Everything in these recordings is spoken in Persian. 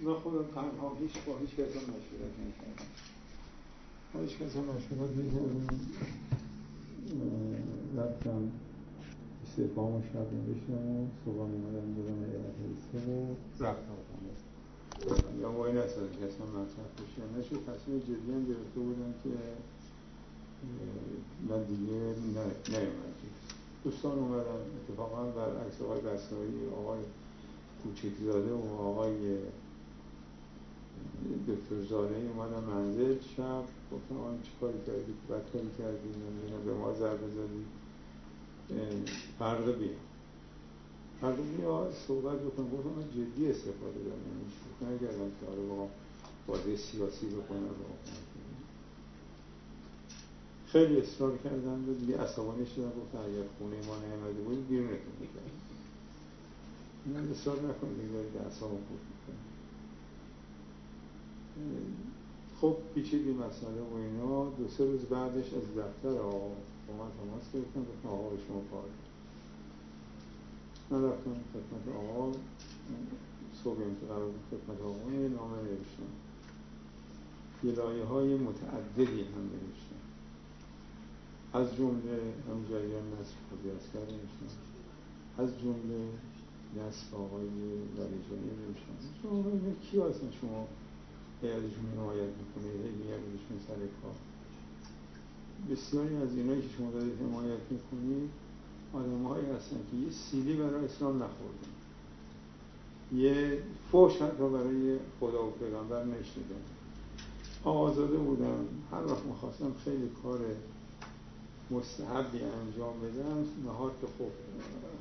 من خودم تنها هیچ با هیچ کسی مشورت نکردم با هیچ کسی مشورت نکردم رفتم استعفام و شب نوشتم و صبح اومدم دادم ایالت حیثه و رفتم. یا با این اصلا که اصلا مطرح بشه نشد تصمیم جدی هم گرفته بودم که من دیگه نیومد دوستان اومدن اتفاقا برعکس آقای بسایی آقای کوچکزاده و آقای دکتر زاده اومدن منزل شب گفتم آن چی کاری کردی؟ بد کاری کردی؟ نمی‌دونم به ما ضربه زدی. فردا بیا فردا بیا صحبت بکنم. گفتم من جدی استفاده دارم. یعنی شوخی نکردم که آره با بازی سیاسی بکنم خیلی اصرار کردن و دیگه عصبانی شدن گفتن اگر خونه ما نیامده بود بیرونتون می‌کردم. من اصرار نکنم دیگه دارید اعصابم خب پیچیدی مسئله و اینا. دو سه روز بعدش از دفتر آقا با من تماس گرفتن گفتن آقا به شما کار من رفتم خدمت آقا. صبح که قرار خدمت آقا. نامه نوشتم. یه لایه های متعددی هم نوشتم. از جمله هم جریان نصف خودی اسکر نوشتم. از جمله نصف آقای ولیجانی نوشتم. شما کی هستن شما؟ هیئتشون حمایت می‌کنه هی میاردشون سر کار. بسیاری از اینایی که شما دارید حمایت می‌کنید آدم هایی هستن که یه سیلی برای اسلام نخوردن. یه فوش حتی برای خدا و پیغمبر نشنیدن. آزاده بودم هر وقت می‌خواستم خیلی کار مستحبی انجام بدم نهار که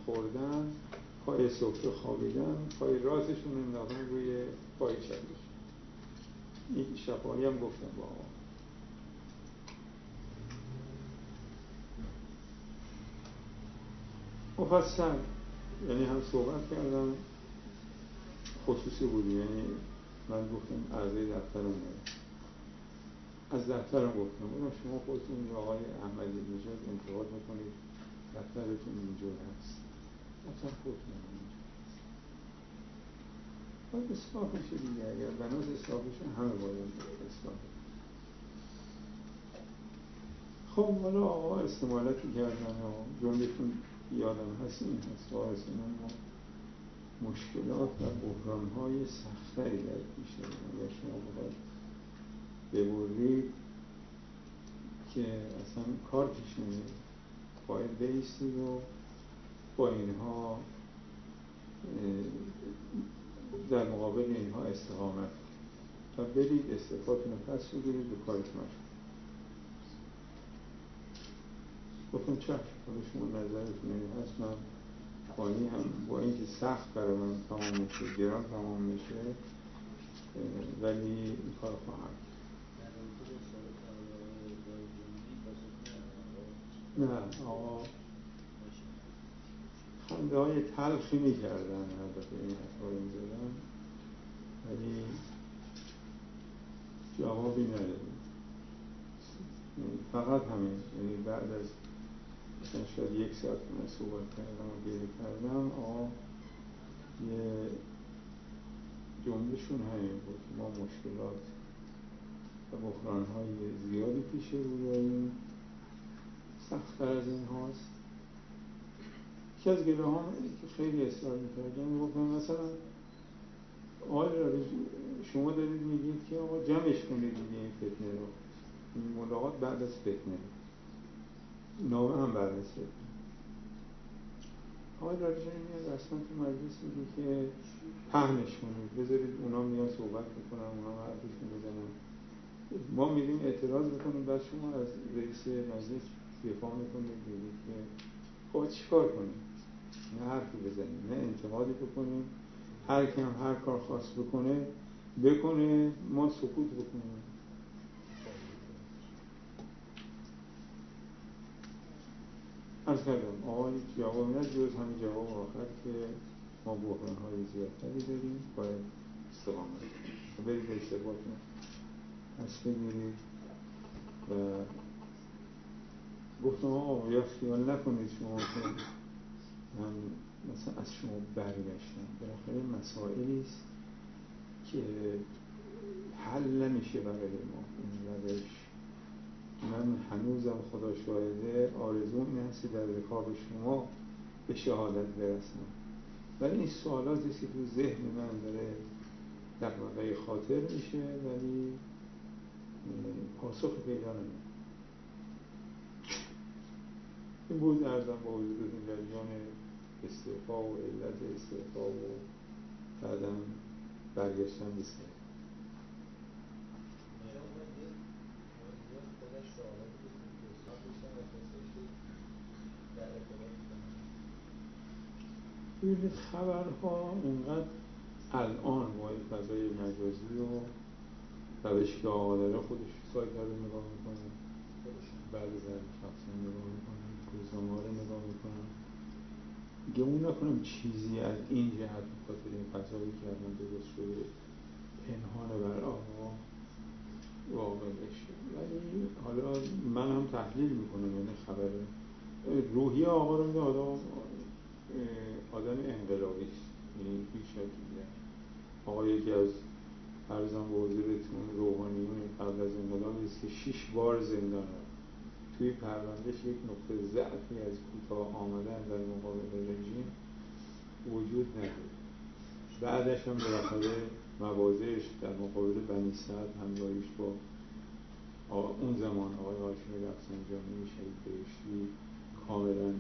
خوردن پای سفره خوابیدن پای رازشون انداختن روی پای چپش این شفاهی هم گفتم با آقا. مفصل یعنی هم صحبت کردم خصوصی بودی یعنی من گفتم اعضای دفترم از دفترم گفتم. بودم شما خودتون یا آقای احمدی نژاد انتقاد می‌کنید. دفترتون اینجور هست. اصلا خودتون باید اصلاح بشه دیگه اگر بناس اصلاح بشه همه باید اصلاح خب حالا آقا استمالتی کردن و جملتون یادم هست این هست. آقا ما مشکلات و بحران های سختری در پیش اگر شما باید ببرید که اصلا کار پیش نمید باید بیستید و با اینها در مقابل اینها استقامت. و برید استفاتون رو پس بگیرید به کارتون گفتم چشم حالا شما نظرتون این هست. من خانی هم با اینکه سخت برای من تمام میشه گران تمام میشه ولی این کار خواهم. نه آقا. خنده های تلخی می‌کردن البته این حرفا رو می‌زدن. ولی جوابی ندادیم یعنی فقط همین یعنی بعد از مثلا شاید یک ساعت من صحبت کردم و گیری کردم آقا یه جملهشون همین بود ما مشکلات و بحران های زیادی پیش رو داریم سختتر از این هاست. یکی از گله ها که خیلی اصرار می‌کردن گفتم مثلا آقای شما دارید میگید که آقا جمعش کنید دیگه این فتنه رو. این ملاقات بعد از فتنه. نامه هم بعد از فتنه. آقای راجعه میاد اصلا تو مجلس میگه که پهنش کنید. بذارید اونا میان صحبت می‌کنن اونا حرفشون بزنن ما میریم اعتراض می‌کنیم بعد شما از رئیس مجلس دفاع می‌کنید میگید که خب چیکار کنیم؟ نه حرفی بزنیم نه انتقادی بکنیم هر کم هر کار خاص بکنه بکنه ما سکوت بکنیم. از کردم آقای جواب نه جز همین جواب آخر که ما بحران های زیادتری داریم. باید استقامت برید به اشتباهتون پس بگیرید و گفتم آقا یا خیال نکنید شما. من مثلا از شما برگشتم. بالاخره مسائلی است حل نمیشه برای ما. این روش من هنوزم خدا شاهده آرزو این هستی در رکاب شما به شهادت برسم. ولی این سوالاتی که تو ذهن من داره دقیقه خاطر میشه ولی پاسخ پیدا نمید این بود ارزم با وجود این جریان استعفا و علت استعفا و بعدا برگشتن به سر. خبرها اینقدر الان با این فضای مجازی و روشی که آقا داره خودش سایت رو نگاه می‌کنه بعد از شخصا نگاه می‌کنه روزنامه رو نگاه می‌کنه. گمون نکنم چیزی از این جهت بخاطر این فضایی که الان درست شده پنهان بر آقا واقع بشه. ولی حالا من هم تحلیل می‌کنم یعنی خبر روحی آقا رو میده آدم آدم انقلابی است. یعنی هیچ آقا یکی از ارزم به حضورتون روحانیون قبل از انقلاب است که شیش بار زندان رفت توی پروندهش یک نقطه ضعفی از کوتاه آمدن در مقابل رژیم وجود نداره. بعدش هم بالاخره موازهش در مقابل بنی سعد همراهیش با اون زمان آقای هاشم رفسنجانی شهید بهشتی کاملا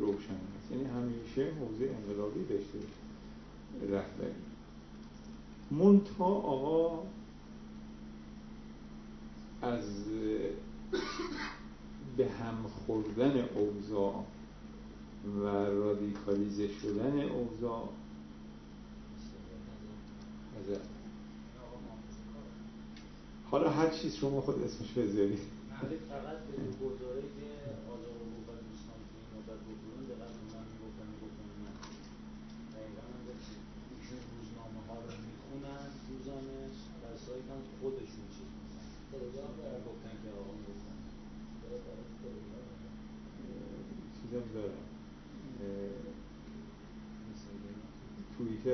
روشن است. یعنی همیشه حوزه انقلابی داشته رهبری. منتها آقا از به هم خوردن اوضاع و رادیکالیزه شدن اوضاع. حالا هر چیز شما خود اسمش بذارید. فقط به گزاره که آزار و و دوستان که این مدت بکنن دقیقا من بکنه بکنه دقیقا هم ایشون روزنامه ها رو می‌خونن روزانه در سایت هم خودشون چیز می‌کنن گفتن که آقا گفتن چیزم دارم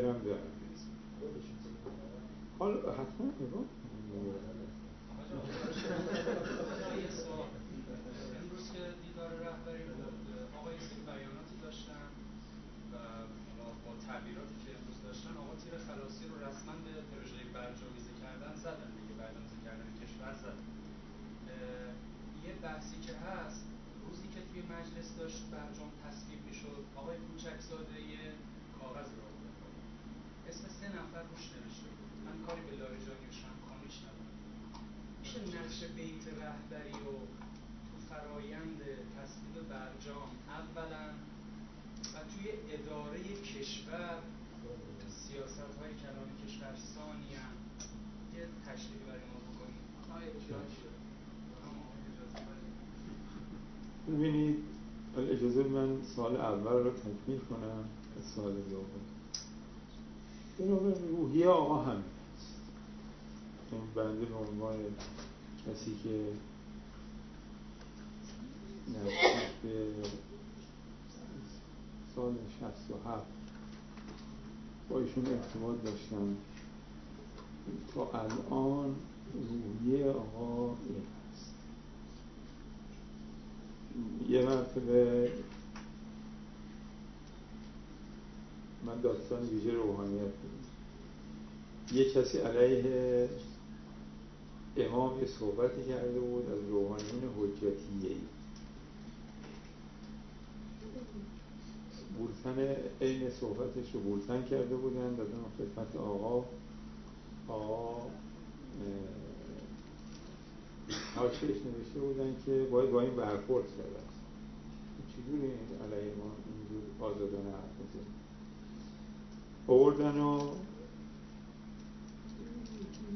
هم دارم حالا حتما نگاه امروز که دیدار رهبری بود آقای سری بیاناتی داشتن و با تعبیراتی که امروز داشتن آقا تیر رو رسما به پروژه برجامیزه کردن زدن دیگه برجامیزه کردن کشور زدن یه بحثی که هست روزی که توی مجلس داشت برجام تصویب می‌شد آقای کوچکزاده یه کاغذ رو اسم سه نفر روش نوشته بود. من کاری به لاریجانی و شمکانیش ندارم. میشه نقش بیت رهبری و تو فرایند تصویب برجام اولا و توی اداره کشور سیاست های کلان کشور ثانیا یه تشریفی برای ما بکنید ببینید اجازه من سال اول رو تکمیل کنم سال دوم بنابراین روحی آقا این بنده به عنوان کسی که نزدیک به سال 67 با ایشون ارتباط داشتم. تا الان روحی آقا این هست. یه مرتبه من داستان ویژه روحانیت یه کسی علیه امام یه صحبتی کرده بود از روحانیون حجتیه ای بولتن عین صحبتش رو بولتن کرده بودن دادن خدمت آقا آقا هاشتش نوشته بودن که باید با این برخورد کرده چجوری علیه ما اینجور آزادانه حرف آوردن و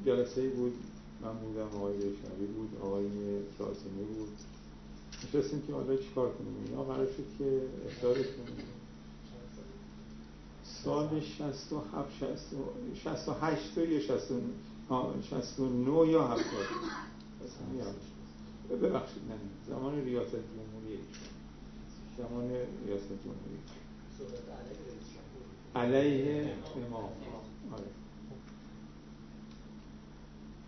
جلسه بود. من بودم آقای شبی بود آقای راسمی بود. نشستیم که حالا چیکار کنیم؟ اینا قرار شد که اختارش کنیم. سال 67 68 یا 69 یا 70 ببخشید نه زمان ریاست جمهوری زمان ریاست جمهوری علیه امام آره.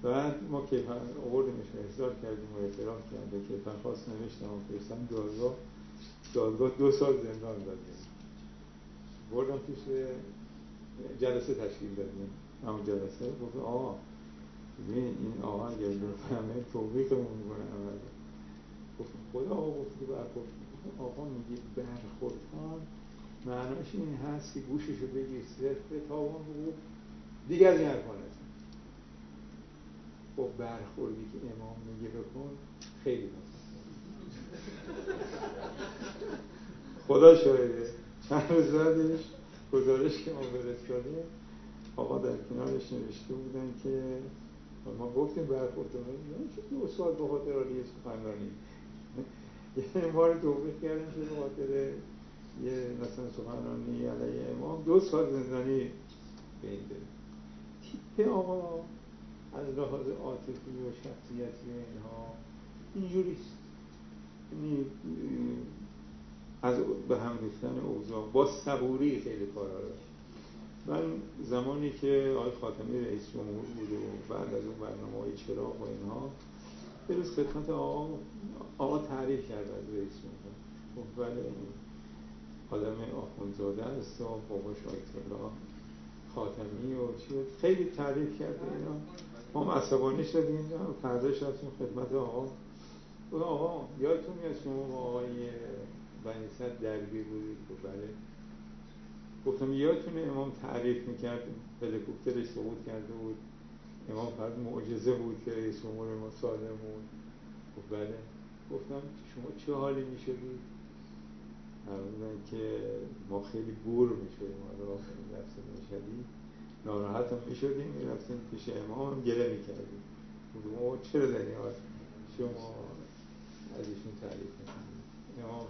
بعد ما کیفر آوردیمش احضار کردیم و اعتراف کردیم. به کیفر خواست نوشتم و فرستم دادگاه. دادگاه دو سال زندان دادیم. بردم توش جلسه تشکیل دادیم. همون جلسه. گفت آقا ببین این آقا اگر بفهمه توبیقمون می‌کنه عمل گفت خدا آقا گفت که برخورد آقا میگه برخورد معناش این هست که گوششو بگیر صرف تاوان بگو دیگه از این حرفا خب برخوردی که امام میگه بکن خیلی مصمم خدا شاهده. چند روز بعدش گزارش که ما فرستادیم آقا در کنارش نوشته بودن که ما گفتیم برخورد یعنی دو سال به خاطر عالی سخنرانی؟ یعنی ما رو کردیم که به خاطر یه مثلا سخنرانی علیه امام دو سال زندانی به این تیپ آقا از لحاظ عاطفی و شخصیتی اینها اینجوریست یعنی از به هم ریختن اوضاع. با صبوری خیلی کارا داشت. من زمانی که آقای خاتمی رئیس جمهور بود و بعد از اون برنامه های چراغ و اینها به روز خدمت آقا آقا تعریف کرد از رئیس جمهور. بله آدم آخونزاده است و باباش آیت خاتمی و چی خیلی تعریف کرده اینا. ما هم عصبانی شدیم فرداش رفتیم خدمت آقا. آقا یادتون میاد شما آقای بنیست درگیر بودید؟ بله. گفتم یادتونه امام تعریف می‌کرد؟ هلیکوپترش سقوط کرده بود. امام فرد معجزه بود که رئیس جمهور ما سالم بود. بله. گفتم شما چه حالی می‌شدید؟ فرمودن که ما خیلی گور می‌شدیم. حالا رفتیم می‌شدیم ناراحت هم می‌شدیم می‌رفتیم پیش امام گله می‌کردیم. ما چرا در شما از ایشون تعریف می‌کنیم امام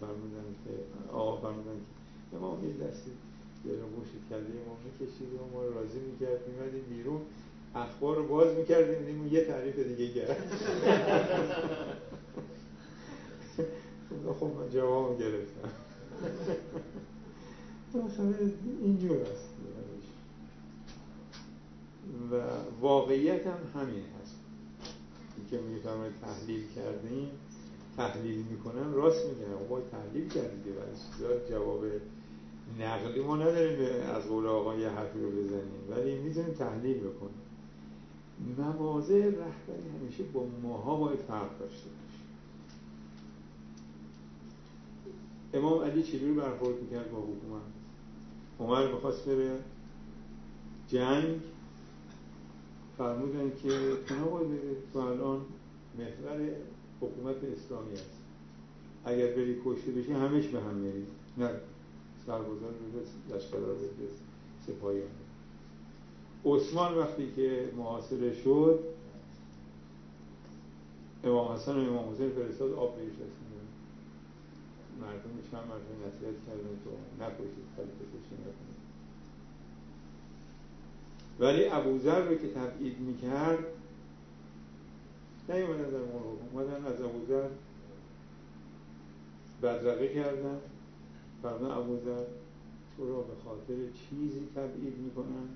فرمودن که آقا فرمودن که امام یه دستی دل گوشت کرده امام می‌کشید و ما راضی می‌کرد میمدیم بیرون. اخبار رو باز می‌کردیم دیدیم یه تعریف دیگه کرد خب من جواب گرفتم. اینجور است و واقعیت هم همین هست. که می‌فهمه تحلیل کردیم تحلیل می‌کنن راست میگن ما تحلیل کردیم ولی جواب نقلی ما نداریم از قول آقا یه حرفی رو بزنیم. ولی می‌تونیم تحلیل بکنیم. مواضع رهبری همیشه با ماها باید فرق داشته باشه امام علی چجوری برخورد می‌کرد با حکومت عمر بخواست بره. جنگ. فرمودن که تو نباید بری. تو الان محور حکومت اسلامی است اگر بری کشته بشی همش به هم میری. نه سربازان رو لشکرها رو سپاهی عثمان وقتی که محاصره شد امام حسن و امام حسین فرستاد آب بهش مردم چند مردم نصیحت کردن تو نکشید خلیفه کشی نکنید. ولی ابوذر رو که تبعید می‌کرد نیومدن در مورد اومدن از ابوذر بدرقه کردن. فرمان ابوذر تو را به خاطر چیزی تبعید می‌کنن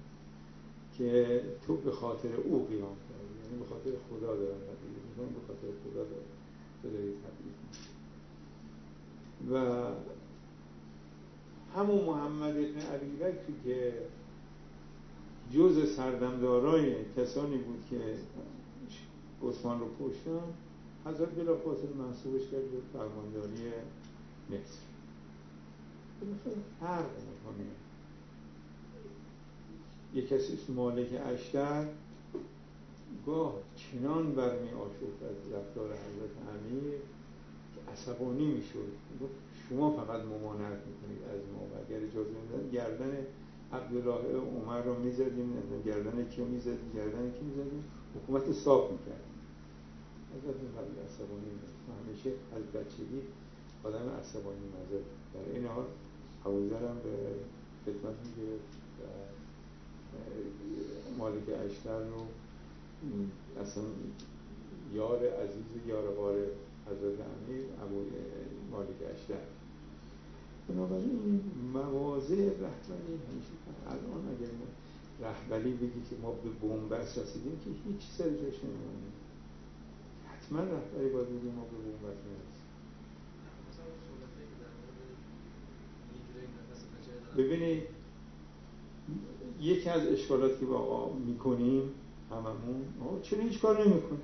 که تو به خاطر او قیام کردی. یعنی به خاطر خدا دارن تبعید می‌کنن به خاطر خدا دارن. تو داری تبعید و همون محمد ابن عبی که جز سردمدارای کسانی بود که عثمان رو کشتن حضرت بلا فاصل منصوبش کرد به فرمانداری مصر. فرق می‌کنه یه کسی مالک اشتر گاه چنان برمی آشفت از رفتار حضرت امیر عصبانی می‌شد. شما فقط ممانعت می‌کنید از ما. و اگر اجازه میدن گردن عبدالله عمر رو می‌زدیم گردن کیو می‌زدیم گردن کی می‌زدیم؟ حکومت صاف می‌کردیم. حضرت خیلی عصبانی همیشه از بچگی آدم عصبانی نظر در این حال هم به خدمت می‌گرفت و مالک اشتر رو اصلا یار عزیز یار غار حضرت امیر ابو مالک اشتر بنابراین این مواضع رهبری همیشه الان اگر رهبری بگی که ما به بومبست رسیدیم که هیچ سر جاش نمیمونه. حتما رهبری باید بگیم ما به بومبست می‌رسیم ببینید یکی از اشکالاتی که با آقا می‌کنیم هممون چرا هیچ کار نمی‌کنیم؟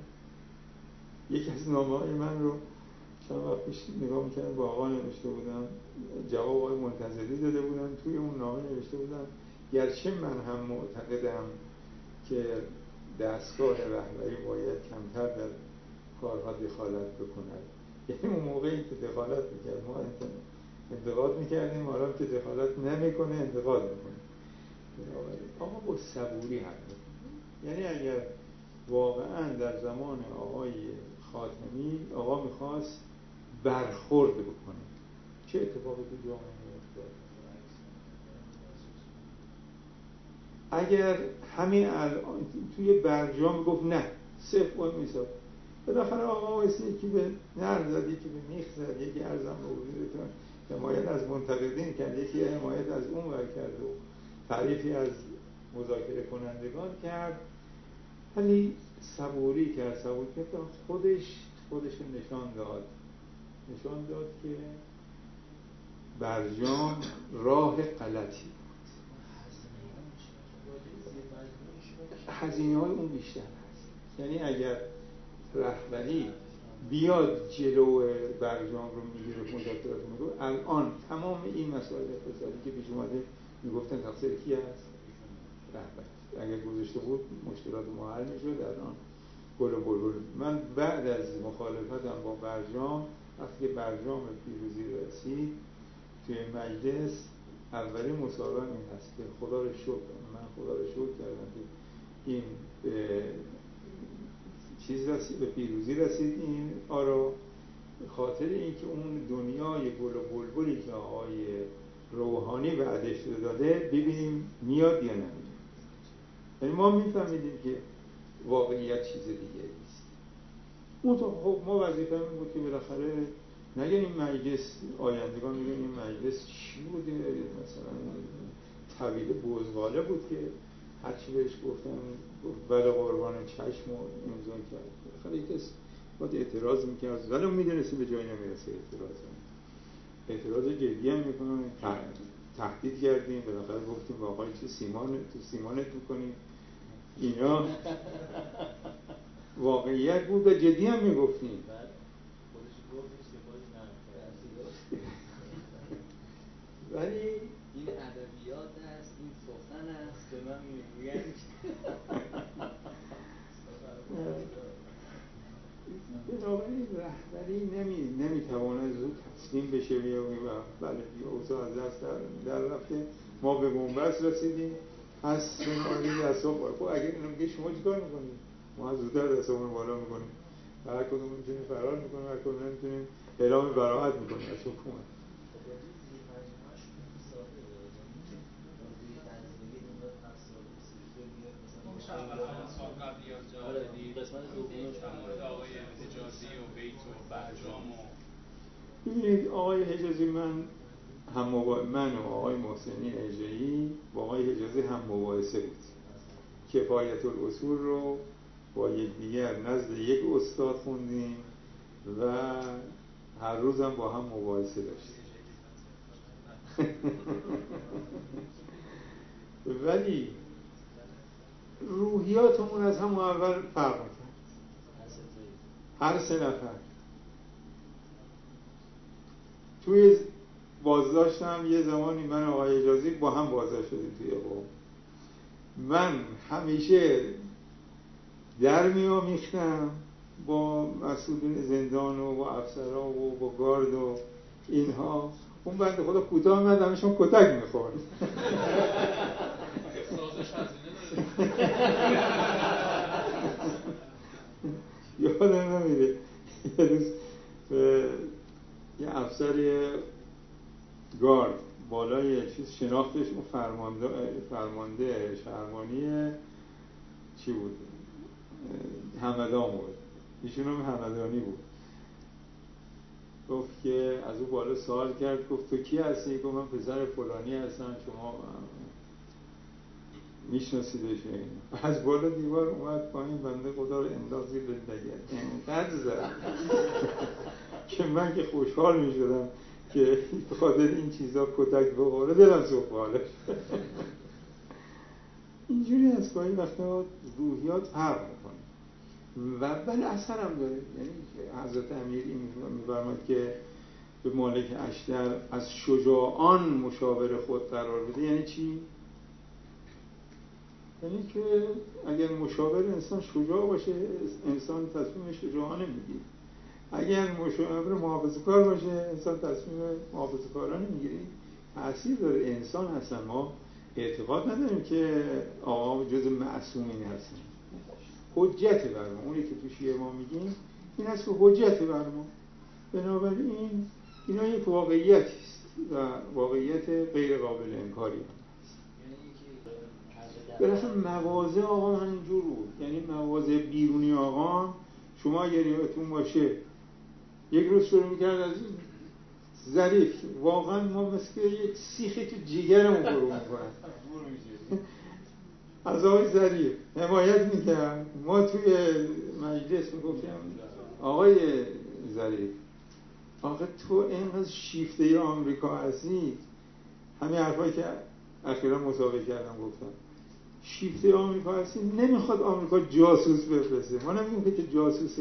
یکی از نامه های من رو چند وقت پیش نگاه می‌کردم با آقا نوشته بودم جواب آقای منتظری داده بودم توی اون نامه نوشته بودم گرچه من هم معتقدم که دستگاه رهبری باید کمتر در کارها دخالت بکند. یعنی اون موقعی که دخالت می‌کرد ما انتقاد می‌کردیم حالا که دخالت نمی‌کنه انتقاد می‌کنه. آقا با صبوری حرف یعنی اگر واقعا در زمان آقای خاتمی آقا می‌خواست برخورد بکنه. چه اتفاقی تو جامعه میفته اگر همین الان توی برجام گفت نه صفر باید میساد بالاخره آقا ویسی که به نر زد یکی به میخ زد یکی ارزم به حضورتون حمایت از منتقدین کرد یکی حمایت از اون ور کرد و تعریفی از مذاکره کنندگان کرد. ولی صبوری کرد صبوری کرد. خودش خودش نشان داد. نشان داد که برجام راه غلطی هزینه های اون بیشتر هست. یعنی اگر رهبری بیاد جلو برجام رو می‌گیره مذاکرات رو الان تمام این مسائل اقتصادی که پیش اومده می‌گفتن تقصیر کی هست؟ اگر گذاشته بود مشکلات ما حل می‌شد الان گل و بلبل. من بعد از مخالفتم با برجام وقتی که برجام پیروزی رسید توی مجلس اولین مصاحبه این هست که خدا رو شکر من خدا رو شکر کردم که این چیز رسید به پیروزی رسید. این آرا خاطر اینکه اون دنیای گل و بلبلی که آقای روحانی وعدش داده ببینیم میاد یا نمیاد یعنی ما میفهمیدیم که واقعیت چیز دیگه است اون خب ما وظیفه این بود که بالاخره نگه این مجلس آیندگان میگن این مجلس چی بوده؟ مثلا طویل بوزغاله بود که هرچی بهش گفتم بله قربان چشم و امضا کرد. بالاخره کس باید اعتراض می‌کرد ولی اون می‌دونستی به جایی نمی‌رسه اعتراض. اعتراض جدی هم می‌کنن تهدید کردیم. بالاخره گفتیم با آقای چه سیمان تو سیمانت می‌کنیم اینا واقعیت بود و جدی هم می‌گفتیم. ولی این ادبیات است این سخن است به من می‌گویند. بنابراین رهبری نمی نمی‌تواند زود تسلیم بشه بیا بله بیا اوضاع از دست در, در رفته. ما به بنبست رسیدیم. پس این بالا خب اگر اینو میگه شما چیکار می‌کنید ما از زودتر دستمون بالا می‌کنیم هر کدوم می‌تونیم فرار می‌کنیم هر کدوم نمی‌تونیم اعلام براحت می‌کنیم از حکومت ببینید آقای حجازی من هم من و آقای محسنی اجایی با آقای حجازی هم مباحثه بود. کفایت الاصول رو با یکدیگر نزد یک استاد خوندیم و هر روزم با هم مباحثه داشتیم. ولی روحیاتمون از همون اول فرق کرد هر سه نفر. توی بازداشتم یه زمانی من آقای اجازی با هم بازداشت شدیم توی قوم. من همیشه در میامیختم با مسئولین زندان و با افسرها و با گارد و اینها. اون بند خدا کوتاه میاد همشون کتک می‌خورد. یادم نمیره. یه روز یه افسر گارد بالای چیز شناختش اون فرمانده فرمانده شهرمانی چی بود؟ همدان بود. ایشون هم همدانی بود. گفت که از او بالا سوال کرد گفت تو کی هستی؟ گفت من پسر فلانی هستم شما میشناسیدش از بالا دیوار اومد پایین بنده خدا رو انداز زیر لگد انقدر زد. که من که خوشحال می‌شدم. که خاطر این چیزا کتک دلم سوخت حالش اینجوری از گاهی وقتا روحیات فرق می‌کنه. و بله اثر هم داره. یعنی حضرت امیر این میفرماد که به مالک اشتر از شجاعان مشاور خود قرار بده. یعنی چی؟ یعنی که اگر مشاور انسان شجاع باشه انسان تصمیم شجاعانه می‌گیره. اگر مشاور محافظ کار باشه انسان تصمیم محافظ کارانه می‌گیره. تاثیر داره. انسان هستن ما اعتقاد نداریم که آقا جز معصومین هستن. حجت بر ما اونی که تو شیعه ما میگیم این هست که حجت بر ما بنابراین اینا یک واقعیت است و واقعیت غیر قابل انکاری هم بالاخره مواضع آقا همینجور بود. یعنی مواضع بیرونی آقا شما اگر یادتون باشه یک روز شروع می‌کرد از ظریف. واقعا ما مثل یک سیخی تو جیگرمون فرو می‌کنن. از آقای ظریف حمایت می‌کرد ما توی مجلس می‌گفتیم آقای ظریف آقا تو اینقدر شیفته آمریکا هستی؟ همین حرفایی که اخیرا مسابقه کردم گفتم. شیفته آمریکا هستی؟ نمی‌خواد آمریکا جاسوس بفرسته. ما نمیگیم که جاسوس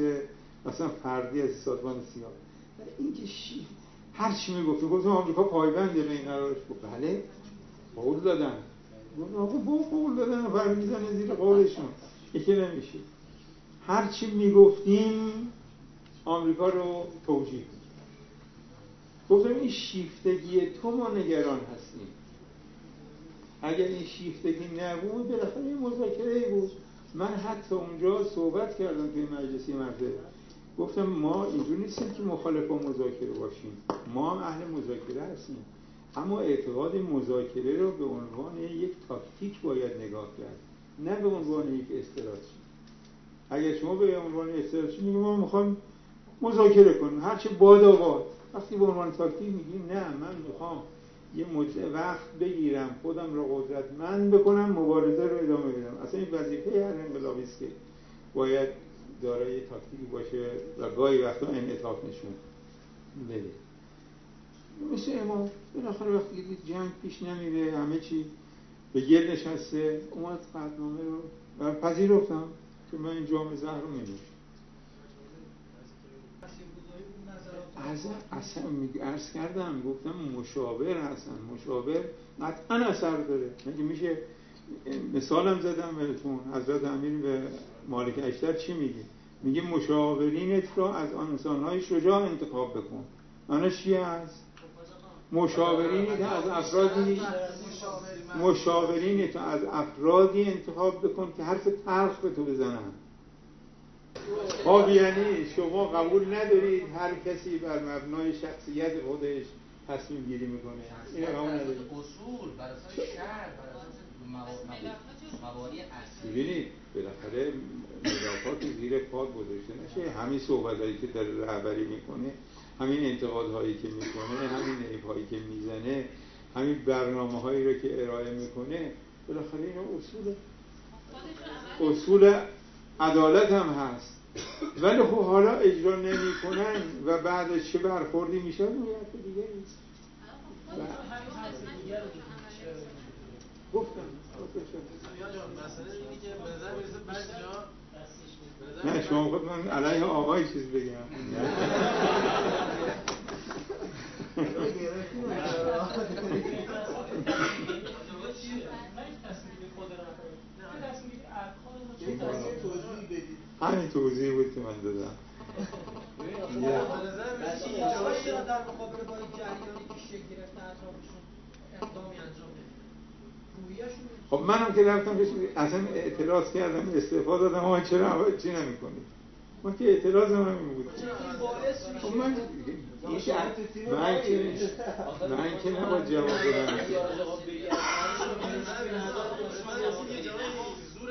مثلا فردی از سازمان سیاه این که شیفت هر چی می‌گفتیم گفتم آمریکا پایبنده به این قرارش بله. قول دادن. آقا با قول دادن و می‌زنه زیر قولشون. یکی نمیشه. هر چی می‌گفتیم آمریکا رو توجیه گفتم این شیفتگی تو ما نگران هستیم. اگر این شیفتگی نبود بالاخره این مذاکره بود. من حتی اونجا صحبت کردم توی مجلسی مرده گفتم ما اینجور نیستیم که مخالف با مذاکره باشیم. ما هم اهل مذاکره هستیم. اما اعتقاد مذاکره رو به عنوان یک تاکتیک باید نگاه کرد نه به عنوان یک استراتژی. اگر شما به عنوان استراتژی میگیم ما می‌خوام مذاکره کنیم هرچه باد آباد. وقتی به عنوان تاکتیک میگیم نه من می‌خوام یه مدت وقت بگیرم خودم رو قدرتمند بکنم مبارزه رو ادامه بدم. اصلا این وظیفه هر انقلابی است که باید دارای تاکتیکی باشه و گاهی وقتا انعطاف نشون بده. مثل امام بالاخره وقتی دید جنگ پیش نمیره همه چی به گل نشسته اومد قطنامه رو و پذیرفتم که من این جامعه زهر رو میدوشم از اصلا ارز کردم گفتم مشاور هستن. مشاور قطعا اثر داره. مگه میشه مثالم زدم بهتون حضرت امیر به مالک اشتر چی میگه؟ میگه مشاورینت را از آن انسانهای شجاع انتخاب بکن. آنها چی هست؟ مشاورینت از افرادی مشاورینت از افرادی انتخاب بکن که حرف تلخ به تو بزنن. خب یعنی شما قبول ندارید هر کسی بر مبنای شخصیت خودش تصمیم گیری می‌کنه. این قبول ندارید اصول بر اساس شرع بر اساس موارد اصلی ببینید بالاخره مضافات زیر پاد گذاشته نشه. همین صحبت هایی که داره رهبری می‌کنه همین انتقادهایی که می‌کنه همین هایی که می‌زنه همین برنامه هایی رو که ارائه می‌کنه بالاخره اینا اصول اصول عدالت هم هست. ولی خب حالا اجرا نمی‌کنن و بعد چه برخوردی میشه اون دیگه نیست. گفتم. نه شما خود من علیه آقای چیز بگم. همین توضیح بود که من دادم. در این انجام خب منم که رفتم اصلا اعتراض کردم استعفا دادم ما چرا چی نمی کنید ما که اعتراض هم همین بود. خب من من که من که نباید جواب بدم. زور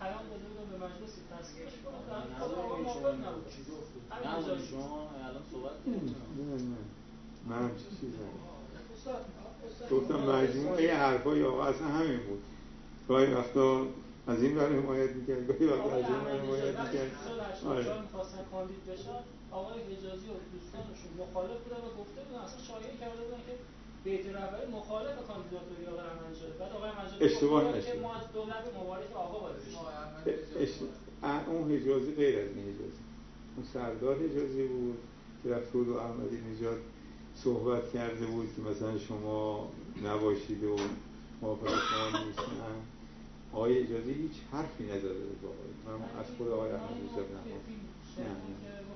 آره چی؟ یه به پیام داده بودم مجلس تصویرش کنم خود آقا موافق نبود. نه اجازه. شما الان صحبت نه نه من گفتم مجموعه حرفای آقا اصلا همین بود. گاهی وقتا از این برای حمایت می‌کرد گاهی وقتا از این برای حمایت می‌کرد. سال آره. 84 می‌خواستن کاندید بشن. آقای حجازی و دوستانشون مخالف بودن و گفته بودن اصلا شایعه کرده بودن که بیت رهبری مخالف کاندیداتوری آقای احمدی شده بعد آقای احمدی اشتباه گفت که. ما از دولت مبارک آقا باید اون حجازی غیر از این حجازی. اون سردار حجازی بود که رفت بود و احمدی نژاد صحبت کرده بود که مثلا شما نباشید و موافق شما نیستن آقای اجازی هیچ حرفی نزده بود آقای من از خود آقای احمدی نژاد نه نه.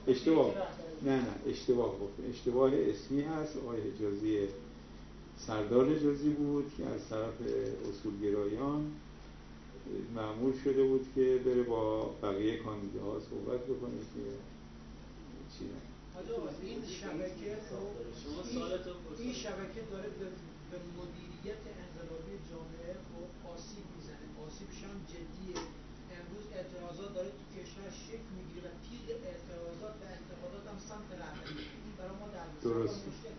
اشتباه. نه نه اشتباه گفت. اشتباه اسمی هست. آقای حجازی سردار حجازی بود که از طرف اصولگرایان معمول شده بود که بره با بقیه کاندیداها صحبت بکنه که چی این شبکه خب، شما این- شبکه داره به, مدیریت انقلابی جامعه خب آسیب می‌زنه. آسیبش هم جدیه. امروز اعتراضات داره تو کشور شکل می‌گیره و تیغ اعتراضات و انتقادات هم سمت رهبری. این برای ما در درست. مشکل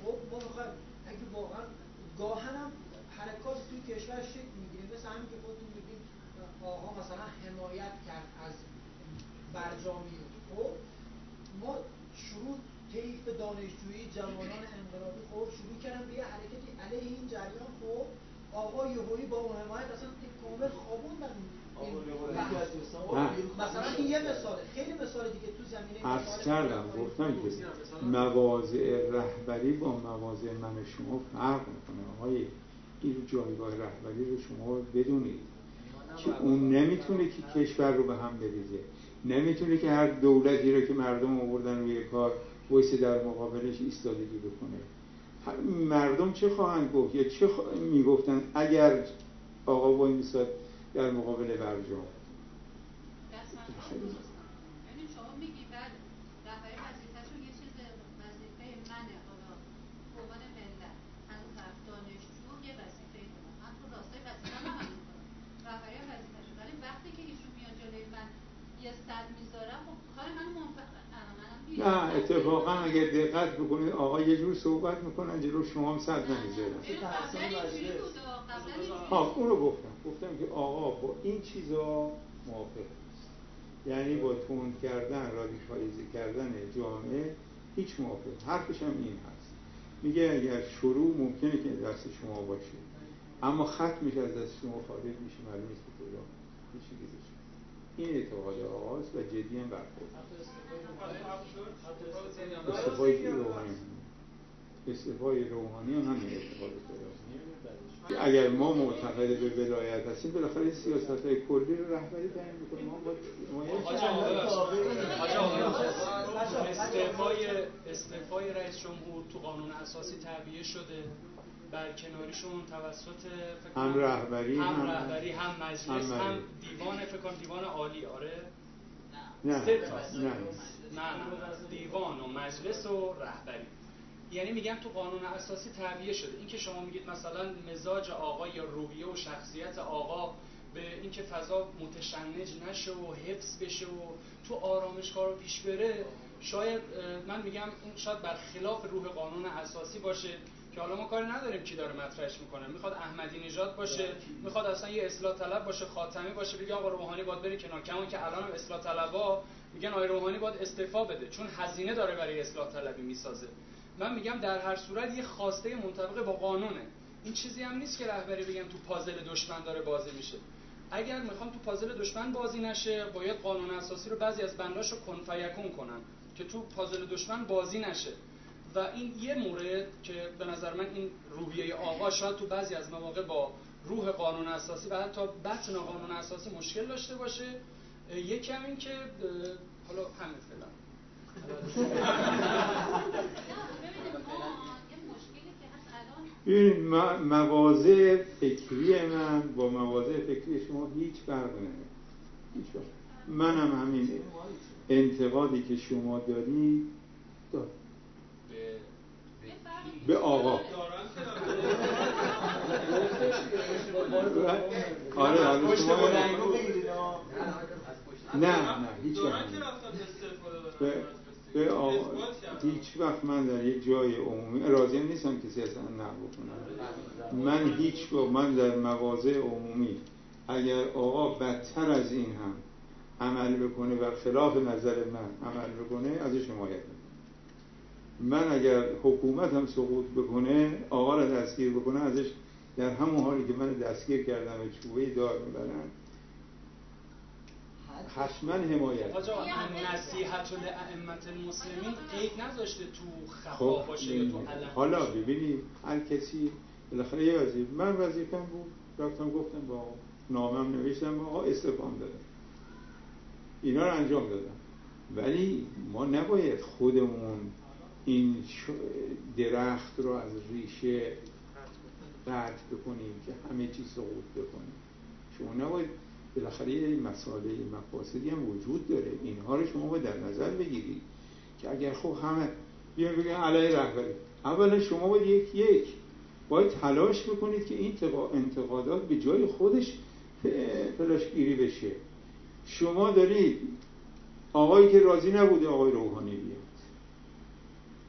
خب ما می‌خوایم اگه واقعا گاهن هم حرکات توی کشور شکل می‌گیره. مثل همین که خودتون میگید آقا مثلا حمایت کرد از برجامی خب ما شروع طیف دانشجویی جوانان انقلابی خب شروع کردن به یه حرکتی علیه این جریان خب آقا یهویی با حمایت اصلا کامل خوابوندن مثلا این یه مثاله خیلی مثال دیگه تو زمینه عرض مثال کردم گفتم که. مواضع رهبری با مواضع من شما فرق می‌کنه. آقای این جایگاه رهبری رو شما بدونید که اون نمی‌تونه که کشور رو به هم بریزه. نمی‌تونه که هر دولتی رو که مردم آوردن روی کار ویسه در مقابلش ایستادگی بکنه. مردم چه خواهند گفت؟ یا چه خوا... می‌گفتن؟ اگر آقا وای میساد در مقابل برجام. میگی بله رهبری وظیفه‌شون یه چیز وظیفه منه حالا عنوان ملت. دانشجو یه من راستای وظیفه وقتی که ایشون جلوی من یه صد می‌ذارم خب کار من بیرون. نه اتفاقا اگر دقت بکنید آقا یه جور صحبت می‌کنن جلو شما هم صد نمی‌ذارن. ها. اون رو گفتم. گفتم که آقا با این چیزا موافق نیست. یعنی با تند کردن رادیکالیزه کردن جامعه هیچ موافق. حرفش هم این هست. میگه اگر شروع ممکنه که دست شما باشه. اما ختمش از دست شما خارج میشه معلوم نیست که کجا هیچ. این اعتقاد آقاست و جدی هم برخورد استفای روحانی. استفای روحانی هم همین اعتقاد اگر ما معتقد به ولایت هستیم بالاخره سیاست های کلی رو رهبری تعیین می‌کنیم. ما باید استعفای استعفای رئیس جمهور تو قانون اساسی تعبیه شده. برکناریشون توسط فکر هم رهبری، هم هم- رهبری هم مجلس هم هم. دیوان فکر کنم دیوان عالی آره؟ نه. سه تاست. نه نه دیوان و مجلس و رهبری. یعنی میگم تو قانون اساسی تعبیه شده. این که شما میگید مثلا مزاج آقا یا روحیه و شخصیت آقا به اینکه فضا متشنج نشه و حفظ بشه و تو آرامشگاه رو پیش بره شاید من میگم این شاید برخلاف روح قانون اساسی باشه. که حالا ما کاری نداریم کی داره مطرحش می‌کنه. می‌خواد احمدی نژاد باشه می‌خواد اصلا یه اصلاح طلب باشه خاتمی باشه بگه آقا روحانی باید بره کنار. کما که الان اصلاح طلبا میگن آقای روحانی باید استعفا بده چون هزینه داره برای اصلاح طلبی می‌سازه. من میگم در هر صورت یه خواسته منطبق با قانونه. این چیزی هم نیست که رهبری بگم تو پازل دشمن داره بازی میشه. اگر می‌خوام تو پازل دشمن بازی نشه باید قانون اساسی رو بعضی از بنداشو کن فیکون کنن که تو پازل دشمن بازی نشه. و این یه مورد که به نظر من این روحیه آقا شاید تو بعضی از مواقع با روح قانون اساسی و حتی بطن قانون اساسی مشکل داشته باشه یکی هم این که حالا همین فعلا م- مواضع فکری من با مواضع فکری شما هیچ فرق. منم همین انتقادی که شما دارید دارم. به آقا. آره آره شما نه نه هیچ وقت. به به آقا هیچ وقت من در یک جای عمومی راضی نیستم کسی اصلا نه بکنم من هیچ وقت من در مغازه عمومی اگر آقا بدتر از این هم عمل بکنه و خلاف نظر من عمل بکنه از شما حمایت من اگر حکومت هم سقوط بکنه آقا را دستگیر بکنه ازش در همون حالی که من دستگیر کردم و چوبه دار می‌برن. حتما حمایت. آجا نصیحت لعمت المسلمین قید نذاشته تو خفا خب، باشه یا تو علم حالا ببینید هر کسی بالاخره یه وظیفه من وظیفم بود رفتم گفتم با نامم نوشتم آقا استفام دادم اینا رو انجام دادم. ولی ما نباید خودمون این درخت رو از ریشه قطع بکنیم که همه چیز سقوط بکنیم. شما نباید بالاخره یه مسئله مقاصدی هم وجود داره. اینها رو شما باید در نظر بگیرید که اگر خب همه بیان بگن علیه رهبری. اولا شما باید یک یک باید تلاش بکنید که این انتقادات به جای خودش فلاشگیری بشه. شما دارید آقایی که راضی نبوده آقای روحانی بیاد.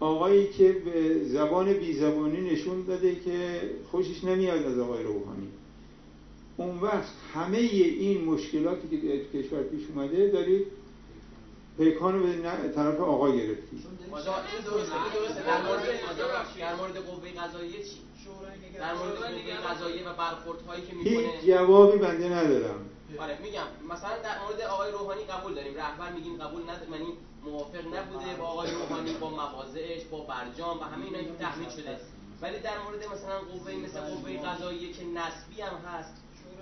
آقایی که به زبان بی زبانی نشون داده که خوشش نمیاد از آقای روحانی. اون وقت همه این مشکلاتی که کشور پیش اومده دارید پیکان به طرف آقا گرفتی در مورد قوه قضاییه چی؟ در مورد قوه قضاییه و برخوردهایی که می‌کنه. هیچ جوابی بنده ندارم. آره میگم. مثلا در مورد آقای روحانی قبول داریم. رهبر میگیم قبول نداریم یعنی موافق نبوده با آقای روحانی با مواضعش با برجام و همه اینا که تحمیل شده. ولی در مورد مثلا قوه مثل قوه قضاییه که نسبی هم هست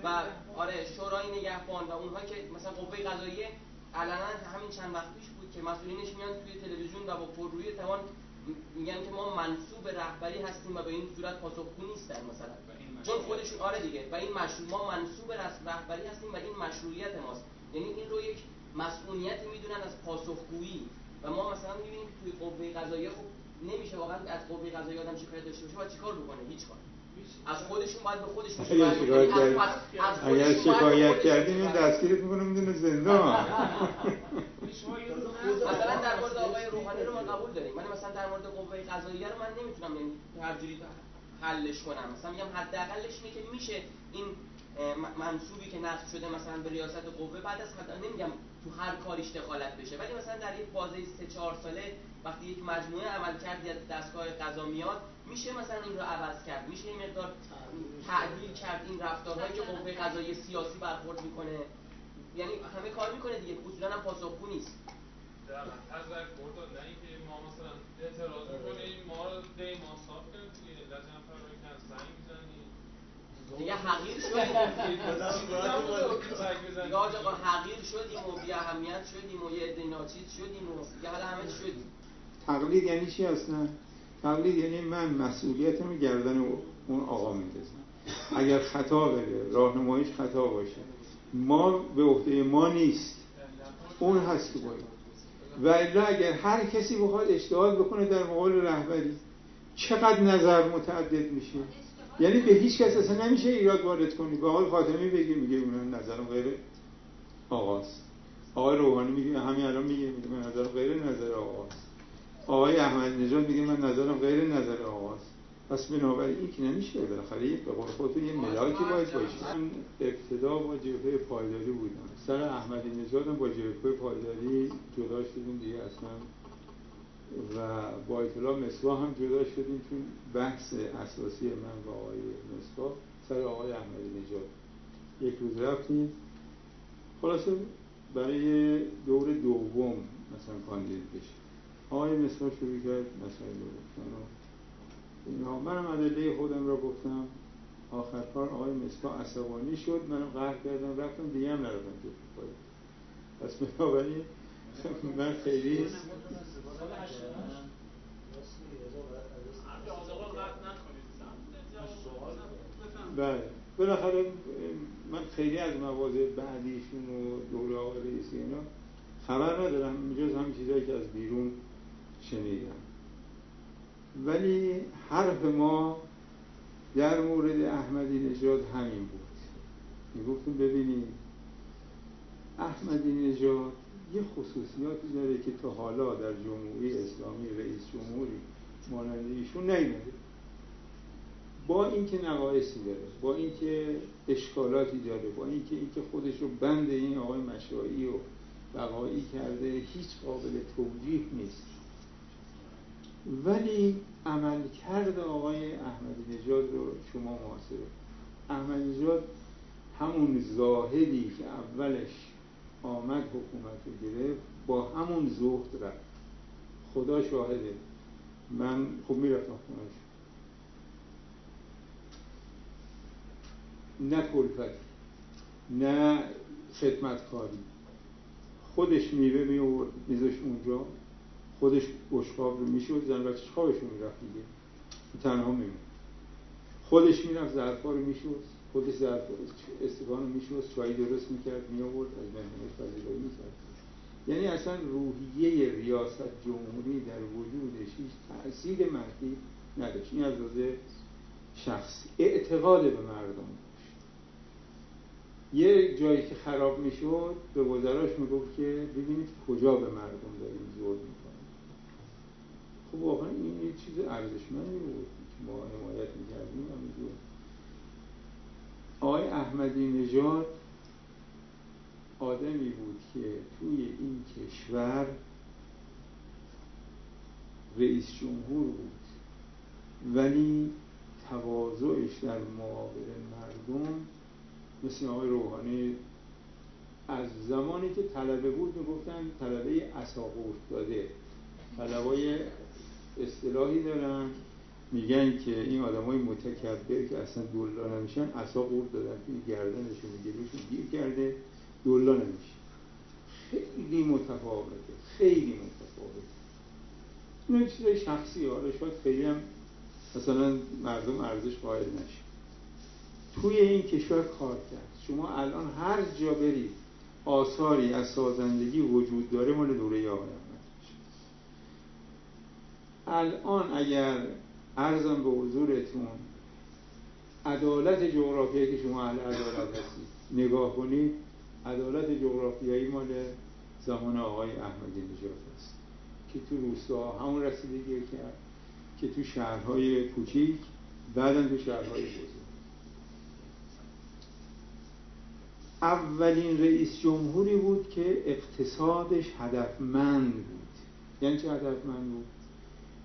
و آره شورای نگهبان و اونها که مثلا قوه قضاییه علنا همین چند وقت پیش بود که مسئولینش میان توی تلویزیون و با پررویی توان میگن که ما منصوب رهبری هستیم و به این صورت پاسخگو نیستن مثلا. چون خودشون آره دیگه. و این مشروع ما منصوب رهبری هستیم و این مشروعیت ماست. یعنی این رو یک مسئولیت می‌دونن از پاسخگویی. و ما مثلا می‌بینیم که توی قوه قضاییه خب نمیشه واقعا از قوه قضاییه آدم شکایت داشته باشه باید چیکار بکنه؟ هیچ کار از خودشون باید به خودشون شکایت اگر شکایت کردیم این دستگیرت می‌کنه می‌دونه زندان. مثلا در مورد آقای روحانی رو ما قبول داریم. من مثلا در مورد قوه قضاییه رو من نمی‌تونم یعنی هر جوری حلش کنم. مثلا میگم حداقلش اینه که میشه این منصوبی که نقد شده مثلا به ریاست قوه بعد از حد نمیگم تو هر کاریش دخالت بشه. ولی مثلا در یک بازه 3 4 ساله وقتی یک مجموعه عمل کرد از دستگاه قضا میاد میشه مثلا این رو عوض کرد. میشه این مقدار تعدیل کرد. این رفتارهایی که قوه قضایی سیاسی برخورد می‌کنه. یعنی همه کار می‌کنه دیگه. اصولا هم پاسخگو نیست. در داد نه اینکه ما مثلا اعتراض می‌کنیم ما رو دی ما صاف کنیم. دیگه می‌زنیم دیگه حقیر شدیم. دیگه آقا حقیر شدیم و بی اهمیت شدیم و یه عده ناچیز شدیم و دیگه حالا همه شدیم. تقلید یعنی چی اصلا؟ تقلید یعنی من مسئولیتم رو گردن اون آقا میندازم. اگر خطا بده راهنماییش خطا باشه. ما به عهده ما نیست. اون هست که باید. و الا اگر هر کسی بخواد اجتهاد بکنه در مقابل رهبری. چقدر نظر متعدد میشه؟ یعنی به هیچ کس اصلا نمیشه ایراد وارد کنی. به آقای خاتمی بگی میگه اون نظرم غیر آقاست. آقای روحانی میگه همین الان میگه میگه من نظرم غیر نظر آقاست. آقای احمد نژاد میگه من نظرم غیر نظر آقاست. پس بنابراین این که نمیشه بالاخره به قول خودتون یه ملاکی باید باشه. من ابتدا با جبهه پایداری بودم. سر احمدی نژادم با جبهه پایداری جدا شدیم دیگه اصلا و با اطلاع مصباح هم جدا شدیم چون بحث اساسی من با آقای مصباح. سر آقای احمدی نژاد. یک روز رفتیم. خلاصه برای دور دوم مثلا کاندید بشه. آقای مصباح شروع کرد مسائل رو اینها منم ادله خودم را گفتم. آخر کار آقای مصباح عصبانی شد. منم قهر کردم. رفتم دیگه هم نرفتم پس بنابراین من خیلی بله. بالاخره من خیلی از مواضع بعدیشون و دوره آقای رئیسی اینا خبر ندارم. جز همین چیزایی که از بیرون شنیدم. ولی حرف ما در مورد احمدی نژاد همین بود. می‌گفتیم ببینید احمدی نژاد یه خصوصیاتی داره که تا حالا در جمهوری اسلامی رئیس جمهوری مانند ایشون نیومده. با اینکه نقایصی داره با اینکه اشکالاتی داره با اینکه اینکه خودش رو بند این آقای مشایی و بقایی کرده هیچ قابل توجیه نیست. ولی عمل کرد آقای احمدی نژاد رو شما محاسبه. احمدی نژاد همون زاهدی که اولش آمد حکومت رو گرفت با همون زهد رفت. خدا شاهده. من خب می‌رفتم خونهش. نه کلفت نه خدمتکاری. خودش میوه می آورد میذاش اونجا. خودش بشقاب رو می‌شد زن بچه خوابش رو می‌رفت دیگه. تنها میمون. خودش می‌رفت ظرفا رو می‌شد خودش ظرف استفان رو می‌شد چای درست می‌کرد می آورد از مهمانش پذیرایی می‌کرد. یعنی اصلا روحیه ریاست جمهوری در وجودش هیچ تأثیر منفی نداشت. این از شخصی اعتقاد به مردم یه جایی که خراب می‌شد به وزراش می‌گفت که ببینید کجا به مردم داریم زور می‌کنیم. خب واقعا این یه چیز ارزشمندی بود. که ما حمایت می‌کردیم همینجور. آقای احمدی نژاد آدمی بود که توی این کشور رئیس جمهور بود ولی تواضعش در مقابل مردم مثل آقای روحانی از زمانی که طلبه بود می‌گفتن طلبه اساق داده. طلبای اصطلاحی دارن. میگن که این آدم های متکبر که اصلا دولا نمیشن اصا قورت دادن توی گردنشون گلوشون گیر کرده دولا نمیشه خیلی متفاوته خیلی متفاوته. این چیز شخصی حالا شاید خیلی هم مثلا مردم ارزش قائل نشه. توی این کشور کار کرد. شما الان هر جا برید آثاری از سازندگی وجود داره مال دوره آقای الان اگر ارزم به حضورتون عدالت جغرافیایی که شما اهل عدالت هستید. نگاه کنید عدالت جغرافیایی مال زمان آقای احمدی نژاد است که تو روستا همون رسیدگی کرد که تو شهرهای کوچیک بعدا تو شهرهای بزرگ. اولین رئیس جمهوری بود که اقتصادش هدفمند بود. یعنی چه هدفمند بود؟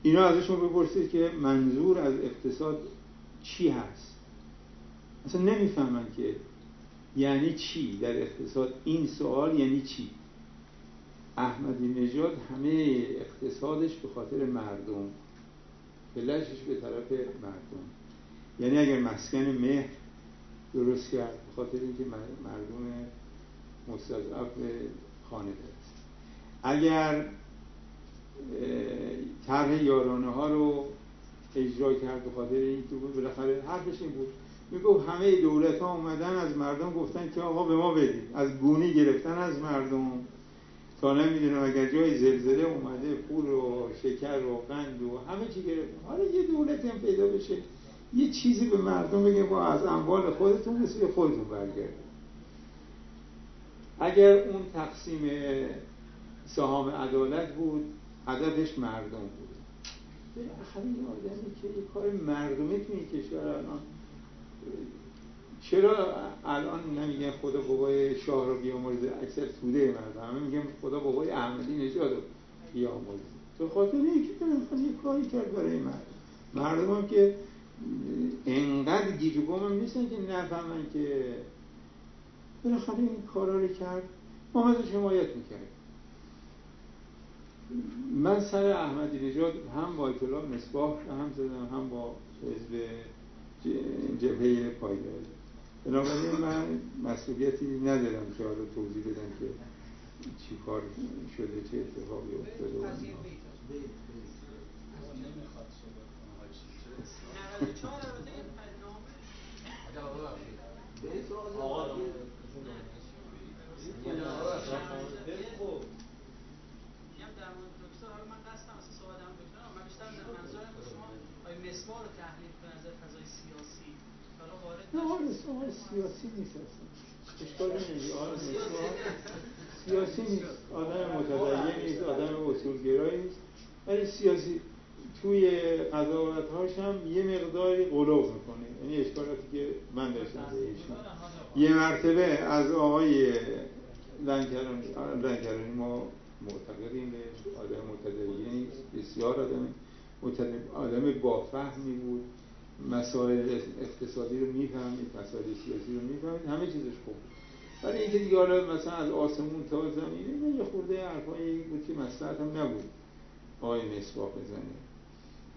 اینا ازشون بپرسید که منظور از اقتصاد چی هست؟ اصلا نمی‌فهمن که یعنی چی در اقتصاد؟ این سوال یعنی چی؟ احمدی نژاد همه اقتصادش به خاطر مردم فلشش به طرف مردم. یعنی اگر مسکن مهر درست کرد به خاطر اینکه مردم مستضعف خانه دارد اگر طرح یارانه ها رو اجرا کرد به خاطر این که بود بالاخره حرفش این بود. می‌گفت همه دولت ها اومدن از مردم گفتن که آقا به ما بدید از گونی گرفتن از مردم. تا نمی‌دونم اگر جای زلزله اومده پول و شکر و قند و همه چی گرفتن. حالا یه دولت هم پیدا بشه. یه چیزی به مردم بگه با از اموال خودتون مثل خودتون برگرده اگر اون تقسیم سهام عدالت بود هدفش مردم بود. بالاخره این آدمی که یه کار مردمی تو این کشور الان چرا الان نمیگن خدا بابای شاه رو بیامرز اکثر توده مردم. همه میگن خدا بابای احمدی نژاد رو بیامرز تو خاطر اینکه یه کاری کرد برای مردم. مردم هم که انقدر گیج و هم نیستن که نفهمن که بالاخره این کارا رو کرد. ما ازش حمایت می‌کرد من سر احمدی نژاد هم با اطلاع مصباح هم زدم هم با حزب جبهه پایداری بنابراین من مسئولیتی ندارم که حالا توضیح بدم که چی کار شده چه اتفاقی افتاده و مسمار رو تحلیل به نظر فضای سیاسی. حالا وارد نه مسمار سیاسی نیست اصلا. اشکال نمیده آره مسمار سیاسی نیست. آدم متدین نیست. آدم اصولگرایی نیست. ولی سیاسی توی قضاوتهاش هم یه مقداری قلوب می‌کنه. یعنی اشکالاتی که من داشتم یه مرتبه از آقای لنکرانی لنکرانی ما معتقدیم به آدم متدینی بسیار آدم متدین آدم با فهمی بود. مسائل اقتصادی رو می‌فهمید مسائل سیاسی رو می‌فهمید همه چیزش خوب ولی اینکه دیگه حالا مثلا از آسمون تا زمین یه خورده حرفایی بود که مسئلت هم نبود آقای مسواق بزنه.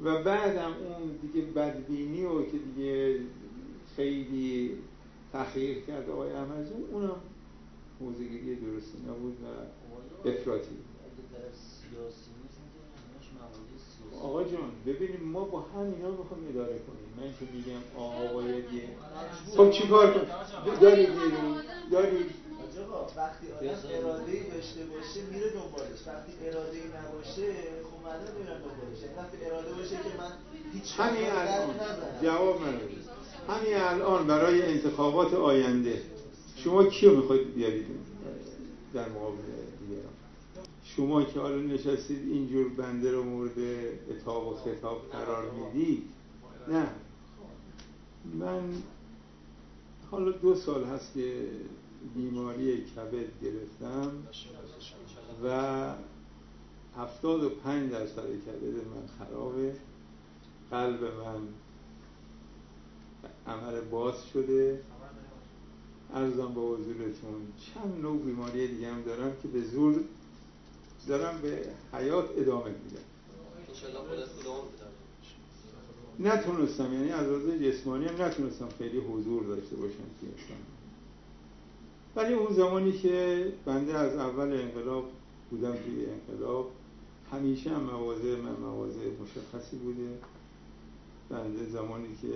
و بعدم اون دیگه بدبینی و که دیگه خیلی تخییر کرد آقای احمدزون اونم موزگیری درستی نبود و افراطی. آقا جان ببینیم ما با همینا می‌خوام اداره کنیم. من که میگم آقا باید یه خب چی کار کنیم؟ دارید دارید؟ وقتی آدم اراده ای داشته باشه میره دنبالش. وقتی اراده ای نباشه خب میرن دنبالش. یعنی وقتی اراده باشه که من هیچ همین الان جواب من همین الان برای انتخابات آینده شما کیو می‌خواید بیارید در مقابل؟ شما که حالا نشستید اینجور بنده رو مورد اتاب و خطاب قرار می‌دید نه. من حالا دو سال هست که بیماری کبد گرفتم و هفتاد و پنج درصد کبد من خرابه. قلب من عمل باز شده. ارزم با حضورتون چند نوع بیماری دیگه هم دارم که به زور دارم به حیات ادامه میدم. نتونستم یعنی از لحاظ جسمانی هم نتونستم خیلی حضور داشته باشم توی ولی اون زمانی که بنده از اول انقلاب بودم توی انقلاب همیشه هم مواضع من مواضع مشخصی بوده. بنده زمانی که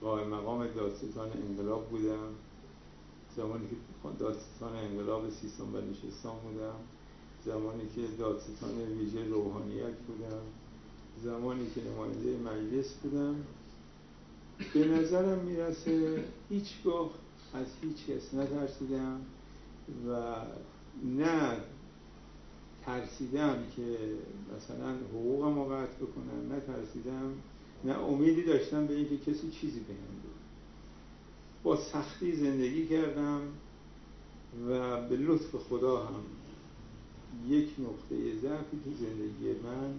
قائم مقام دادستان انقلاب بودم زمانی که دادستان انقلاب سیستان بلوچستان بودم. زمانی که دادستان ویژه روحانیت بودم زمانی که نماینده مجلس بودم به نظرم می‌رسه هیچگاه از هیچ کس نترسیدم و نه ترسیدم که مثلا حقوقم رو قطع بکنم نه ترسیدم نه امیدی داشتم به اینکه کسی چیزی بهم بود با سختی زندگی کردم و به لطف خدا هم یک نقطه ضعفی تو زندگی من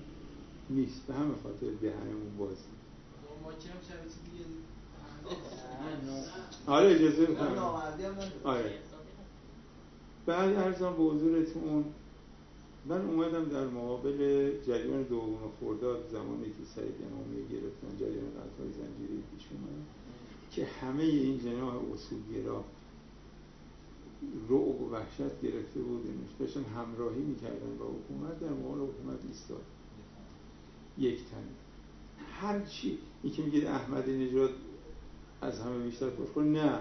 نیست. به همه خاطر دهنمون بازی. آره اجازه می‌کنم. آره. بعد ارزم به حضورتون من اومدم در مقابل جریان دوم خرداد زمانی که سعید امامی گرفتن جریان قطعای زنجیری پیش اومد که همه این جناح اصولگرا رعب و وحشت گرفته بودنش. داشتن همراهی می‌کردن با حکومت در مقابل حکومت ایستاد. یک تن. هر چی. که میگه احمد نژاد از همه بیشتر فوش نه.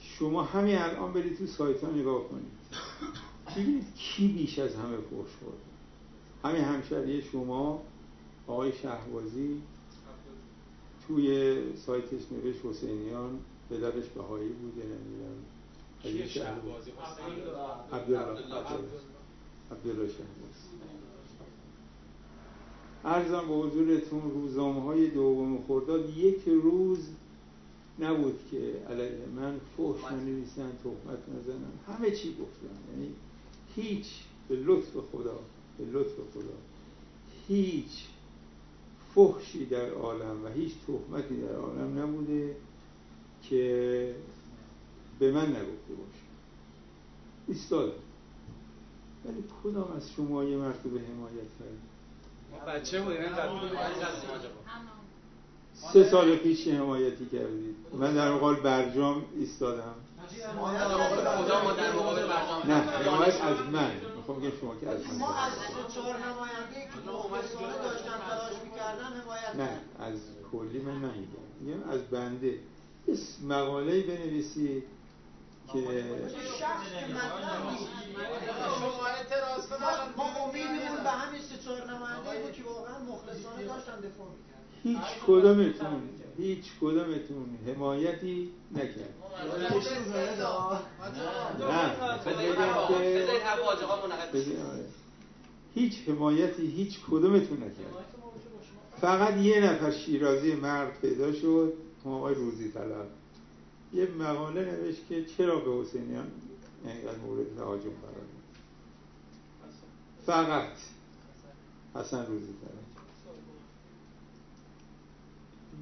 شما همین الان برید تو سایت ها نگاه کنید. ببینید کی بیش از همه فوش خورد؟ همین همشهری شما آقای شهبازی توی سایتش نوشت حسینیان پدرش بهایی بوده نمی‌دونم. عبدالله ارزم به حضورتون روزنامه های دوم خرداد یک روز نبود که علیه من فحش ننویسن تهمت نزنن. همه چی گفتن. یعنی هیچ به لطف خدا به لطف خدا. هیچ فحشی در عالم و هیچ تهمتی در عالم نبوده که به من نگفته باشه ایستادم ولی کدام از شما یه مرتبه حمایت کردید بچه بودیم سه سال پیش حمایتی کردید من در مقابل برجام ایستادم. نه حمایت از من. می‌خوام بگم شما که از من. ما از چهار نماینده که مخلصانه داشتن تلاش می‌کردن حمایت نه از کلی من نمیگم. میگم از بنده. اسم مقاله بنویسید. که شخص که مطلب نیست شما اعتراض کنید ما هیچ کدامتون هیچ کدومتون حمایتی نکرد. هیچ حمایتی هیچ کدومتون نکرد. فقط یه نفر شیرازی مرد پیدا شد آقای روزی طلب. یه مقاله نوشت که چرا به حسینیان اینقدر مورد تهاجم قرار فقط حسن روزی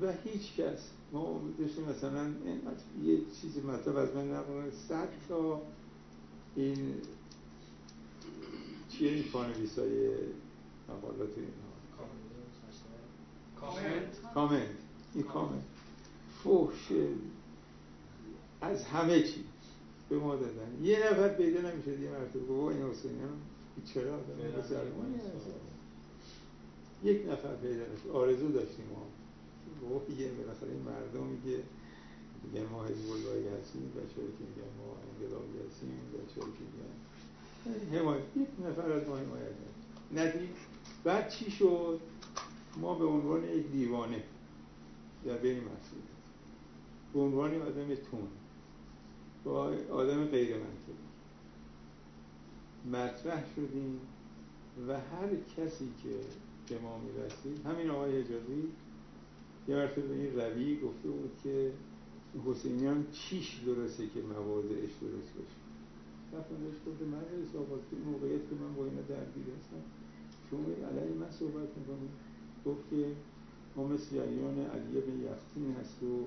و هیچ کس ما داشتیم مثلا یه چیزی مطلب از من نقل صد تا این چیه این پانویس های مقالات اینها؟ کامنت. کامنت. این کامنت. فوش از همه چی به ما دادن. یه نفر پیدا نمیشه یه مرتبه. بابا این حسینی هم چرا؟ یک نفر پیدا نشد. آرزو داشتیم ما. بابا یه بالاخره این مردمی که میگن ما حزب اللهی هستیم بچه‌ای که میگن ما انقلابی هستیم بچه‌ای که میگن حمایت. یک نفر از ما حمایت ندید بعد چی شد؟ ما به عنوان یک دیوانه در بین مسئول به عنوان آدم تون با آدم غیر منطقی مطرح شدیم و هر کسی که به ما می‌رسید همین آقای حجازی یه مرتبه به این روی گفته بود که حسینیان چیش درسته که مواضعش درست باشه؟ رفتم بهش گفته من حسابات این موقعیت که من با اینا درگیر هستم شما علیه من صحبت می‌کنید. گفت که ما مثل جریان علی بن یختین هست و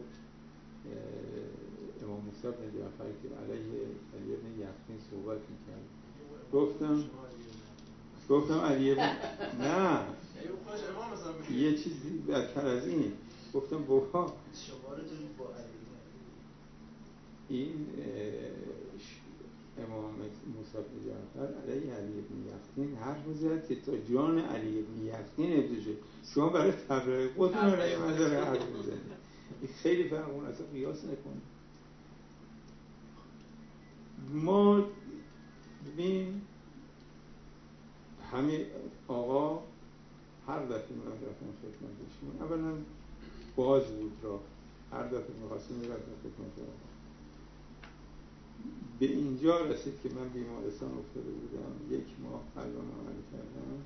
امام موسی بن جعفر که علیه علی بن یختین صحبت می‌کرد. گفتم گفتم علی بن نه. یه چیزی بدتر از این. گفتم بابا. این امام موسی بن جعفر علیه علی بن یختین حرف می‌زد که تا جان علی بن یختین ابتشه شما برای تبرئه خودتون علیه من داره حرف می‌زنید خیلی فرق اون اصلا قیاس نکنید ما ببین همه آقا هر دفعه من رفتم خدمتشون اولا باز بود را هر دفعه می‌خواستیم می‌رفتم خدمت آقا. به اینجا رسید که من بیمارستان افتاده بودم. یک ماه قلبم عمل کردم.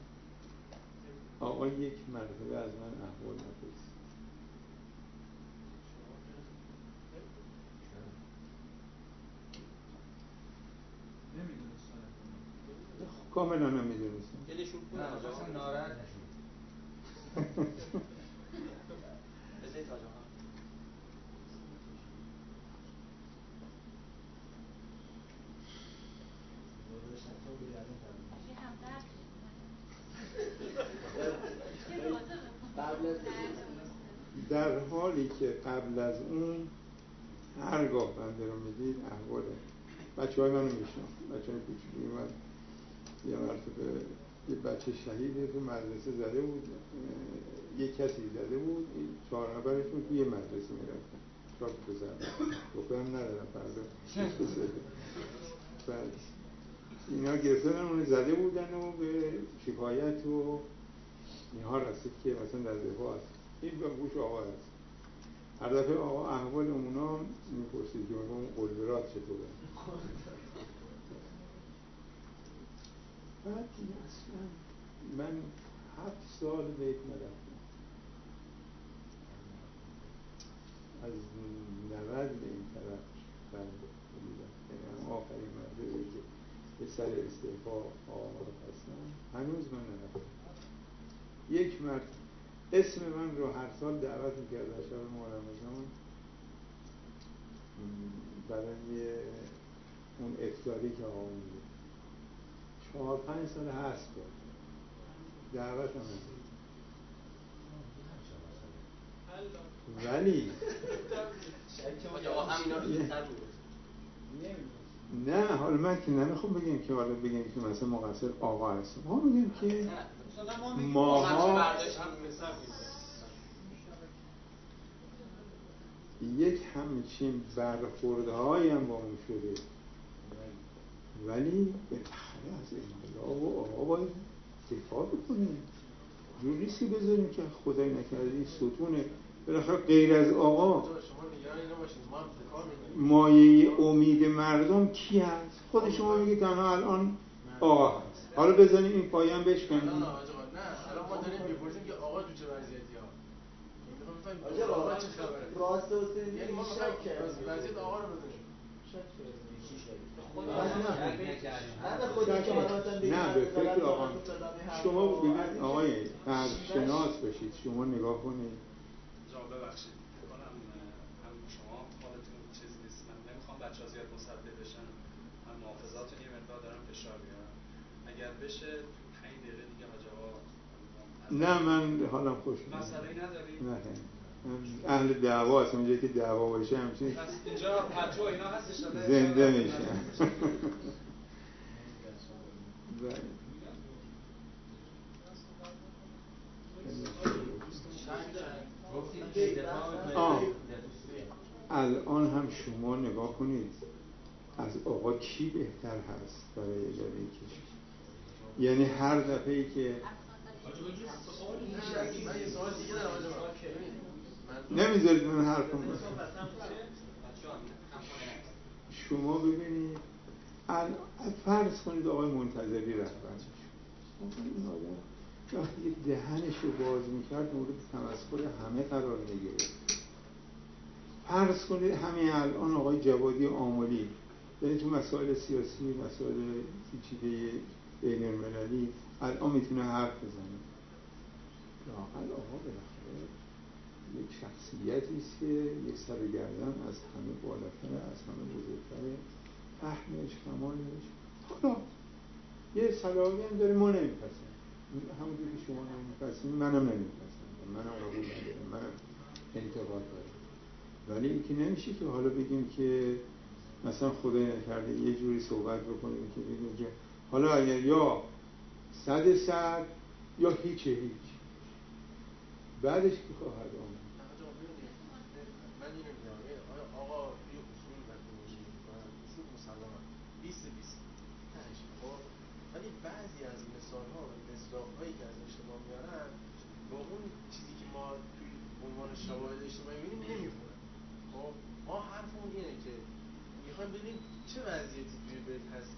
آقا یک مرتبه از من احوال نپرسید. کاملا هم می‌دونستم دلشون نه اصلا ناراحت نشد در حالی که قبل از اون هرگاه بنده رو می‌دید احوال بچه های منو میشنم بچه های کوچولی من یه مرتبه یه بچه شهید تو مدرسه زده بود. یه کسی زده بود. این چهار نفرشون توی یه مدرسه می‌رفتن. چهار پسر. دخترم ندارم فردا بعد اینا گرفتن اون زده بودن و به شکایت و اینها رسید که مثلا در دفاع هست. این به گوش آقا هست. هر دفعه آقا احوال اونا می‌پرسید که اون قلبرات چطوره؟ بعد اصلا من هفت سال بیت نرفتم از نود به این طرف یعنی آخرین مرده که به سر استعفا آمار هستم. هنوز من نرفتم. یک مرد اسم من رو هر سال دعوت می‌کرد در شب ماه رمضان برای اون افتاری که آقا میده چهار پنج سال هست بود دعوت هم ولی نه حالا من که نمی‌خوام بگیم که حالا بگیم که مثلا مقصر آقا هستیم ما میگیم که ماها یک همچین برخوردهایی هم با اون شده. ولی بالاخره از انقلاب و آقا باید دفاع بکنیم. جور نیست که بذاریم که خدای نکرده این ستون بالاخره غیر از آقا. مایه امید مردم کی هست؟ خود شما میگید تنها الان آقا حالا بزنیم این پایان بشکنیم. آقا جان، نه. الان ما داریم می‌پرسیم که آقا تو چه وضعیتی ها آجا آقا چه خبره؟ راست حسین یعنی ما شک کردیم. وضعیت آقا رو بدونیم شک کردیم. نه به فکر آقا شما ببینید آقای شناس باشید شما نگاه کنید. جان ببخشید. کنم هم شما حالتون چیز نیست من نمی‌خوام بچه ها زیاد مصدق بشن. من محافظاتون یه مقدار دارم فشار بیارم اگر بشه تو پنج دقیقه دیگه نه من حالم خوش نیست. مسئله نداری؟ نه اهل دعوا هستم اونجایی که دعوا باشه همچین پس اینجا پتو اینا هستش آره؟ زنده میشن بله. الان هم شما نگاه کنید از آقا کی بهتر هست برای اداره کشور یعنی هر دفعه ای که نمی‌ذارید من حرفم شما ببینید فرض کنید آقای منتظری رهبر وقتی دهنش رو باز می‌کرد مورد تمسخر همه قرار می‌گرفت. فرض کنید همین الان آقای جوادی آملی یعنی تو مسائل سیاسی مسائل پیچیده بین المللی الان می‌تونه حرف بزنه. لااقل آقا بالاخره یک شخصیتی است که یک سر گردن از همه بالاتره از همه بزرگتره. فهمش کمالش. حالا یه صلاحی هم داره ما نمیپسند همونجور که شما نمیپسند منم نمیپسند منم قبول ندارم. منم انتقاد دارم. ولی اینکه نمیشه که حالا بگیم که مثلا خدای نکرده یه جوری صحبت بکنیم که بگیم که حالا اگر یا صد صد یا هیچ هیچ. بعدش که خواهد آمد؟ آقا جان، ببینید، من اینو میگم ببین، آیا آقا یه اصول وقتی میشه می‌کنن اصول مسلمه 20 20 تهش ولی بعضی از و که از اجتماع میارن با اون چیزی که ما شواهد می‌بینیم خب ما حرفمون اینه که می‌خوایم ببینیم چه وضعیتی توی بیت هست.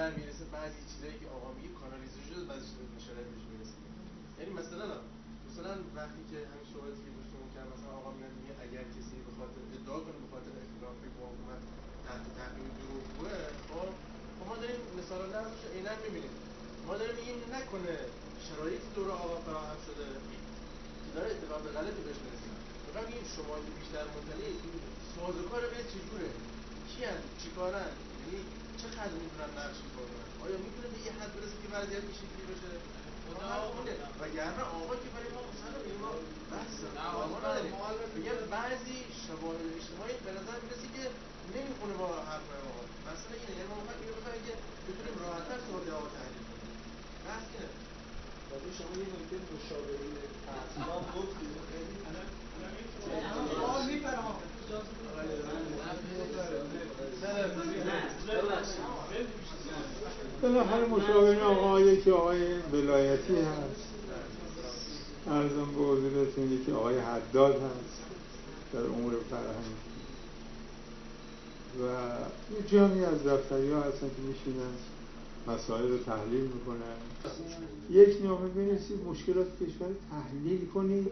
نظر می‌رسه بعضی چیزایی که آقا میگه کانالیزه شده بعضی چیزا نشانه بهش می‌رسه. یعنی مثلا مثلا وقتی که همین صحبتی که گفتم کرد مثلا آقا میاد میگه اگر کسی به خاطر ادعا کنه به خاطر اختلاف با حکومت تحت تحقیم دروغگوه خب خب ما داریم مثال نرمش عینا می‌بینیم. ما داریم میگیم نکنه شرایط دور آقا فراهم شده. که داره اطلاعات غلطی بهش می‌رسه. می‌خوام بگیم شما بیشتر مطلعی سازوکار به چجوره؟ کی هست چی کارن یعنی چه قدر می‌تونن نقش کنن آیا می‌تونه به یه حد برسه که وضعیت این شکلی بشه خونه وگرنه آقا که برای ما مسلم میگه ما بحث آقا نداریم میگم بعضی شواهد اجتماعی به نظر می‌رسه که نمی‌خونه با حرفای آقا مثلا اینه یعنی ما می‌خوایم اینو بفهمیم که بتونیم راحت‌تر صحبت آقا تحلیل کنیم بحث اینه شما یه نکته مشابهی تحصیلات گفتید خیلی سوال میپرم بالاخره مشاور آقای که آقای ولایتی هست. ارزم به حضورتون یکی آقای حداد هست. در امور فرهنگی. و یه جمعی از دفتری ها هستن که میشینن مسائل رو تحلیل می‌کنن. یک نامه بنویسید مشکلات کشور تحلیل کنید.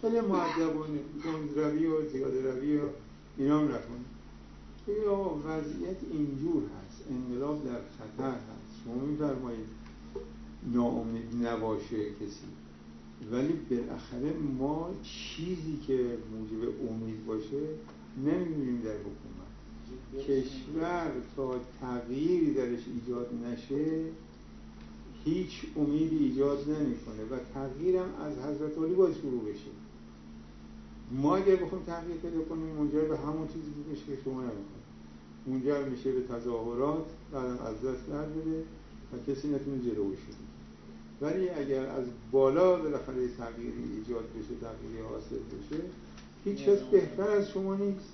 خیلی معدبانه روی و زیاده روی و اینا هم نکنید. بگید آقا وضعیت اینجور هست. انقلاب در خطر هست. شما میفرمایید ناامید نباشه کسی. ولی بالاخره ما چیزی که موجب امید باشه نمی‌بینیم در حکومت. کشور تا تغییری درش ایجاد نشه هیچ امیدی ایجاد نمی‌کنه و تغییرم از حضرت علی باید شروع بشه. ما اگر بخوایم تغییر پیدا کنیم منجر به همون چیزی میشه که شما نمی‌کنید منجر میشه به تظاهرات بعدم از دست در بده و کسی نتونه جلوش بگیره ولی اگر از بالا بالاخره تغییری ایجاد بشه تغییری حاصل بشه هیچ کس بهتر از شما نیست.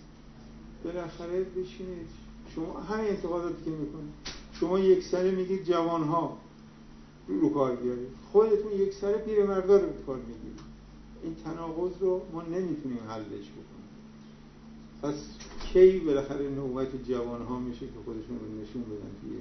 بالاخره بشینید. شما همین انتقاداتی که می‌کنید. شما یک سره میگید جوانها رو کار بیارید. خودتون یک سره پیرمردا رو کار می‌گیرید. این تناقض رو ما نمی‌تونیم حلش بکنیم. پس کی بالاخره نوبت جوان ها میشه که خودشون رو نشون بدن توی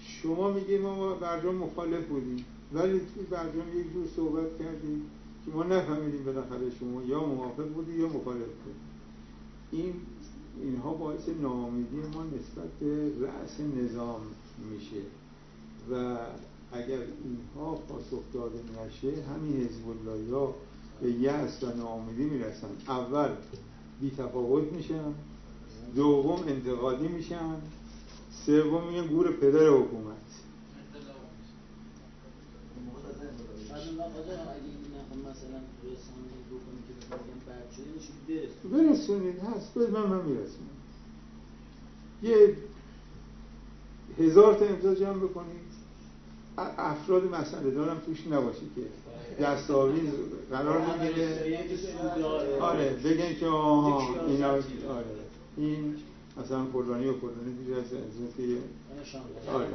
شما میگید ما برجام مخالف بودیم ولی توی برجام یک جور صحبت کردیم که ما نفهمیدیم بالاخره شما یا موافق بودی یا مخالف بودی. این اینها باعث ناامیدی ما نسبت به رأس نظام میشه. و اگر اینها پاسخ داده نشه همین حزب الله به یأس و ناامیدی می‌رسن. اول بی تفاوت میشن. دوم انتقادی میشن. سوم میگن گور پدر حکومت. برسونید هست. به من من میرسونید یه هزار تا امضا جمع بکنید. افراد مسئله دارم توش نباشه که دستاویز قرار می‌گیره. آره بگن که آها اینا آره. این مثلا فلانی و فلانی دیگه از که آره.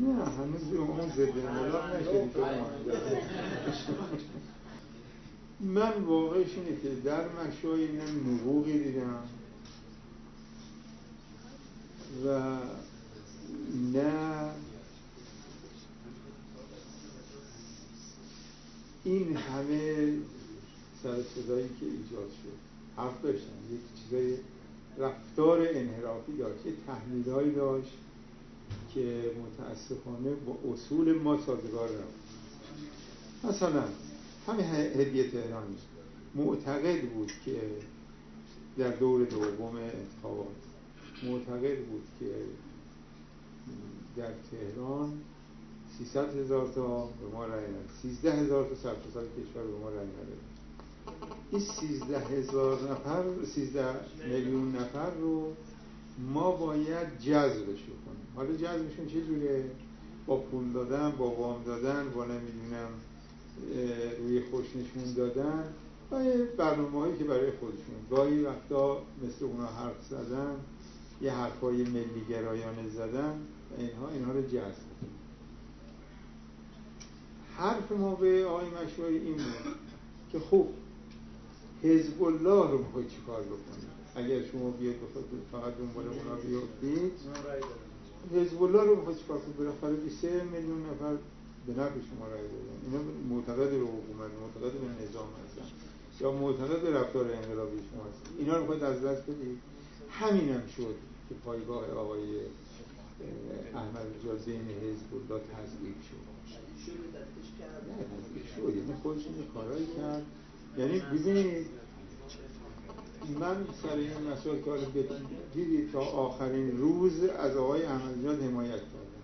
نه هنوز اون ضد انقلاب نشدی من واقعش اینه که در مشای نه نبوغی دیدم و نه این همه سر صدایی که ایجاد شد حرف داشتن یک چیزای رفتار انحرافی داشت یه تحلیلهایی داشت که متاسفانه با اصول ما سازگار نبود. مثلا همین هدیه تهرانی معتقد بود که در دور دوم انتخابات معتقد بود که در تهران 300 هزار تا به ما رای نداد. 13 هزار تا کشور به ما رای این 13 هزار نفر 13 میلیون نفر رو ما باید جذبش کنیم حالا جذبشون چه جوره با پول دادن با وام دادن با نمی‌دونم روی خوش نشون دادن و برنامه هایی که برای خودشون. گاهی وقتا مثل اونا حرف زدن یه حرفای ملی گرایانه زدن اینها اینها رو جذب حرف ما به آقای مشوری این بود که خوب حزب الله رو می‌خوای چیکار بکنید اگر شما بیاید فقط دنبال اونا بیافتید حزب الله رو می‌خواد چیکار کنید بالاخره 23 میلیون نفر به نفع شما رای دادن. اینا معتقد به حکومت معتقد به نظام هستن. یا معتقد به رفتار انقلابی شما هستن. اینا رو می‌خواید از دست بدید. هم شد که پایگاه آقای احمد رضا حزب الله تضعیف شد. شد یعنی خودش کارایی کرد یعنی ببینید من سر این مسئله کار دیدید تا آخرین روز از آقای احمدی حمایت کردم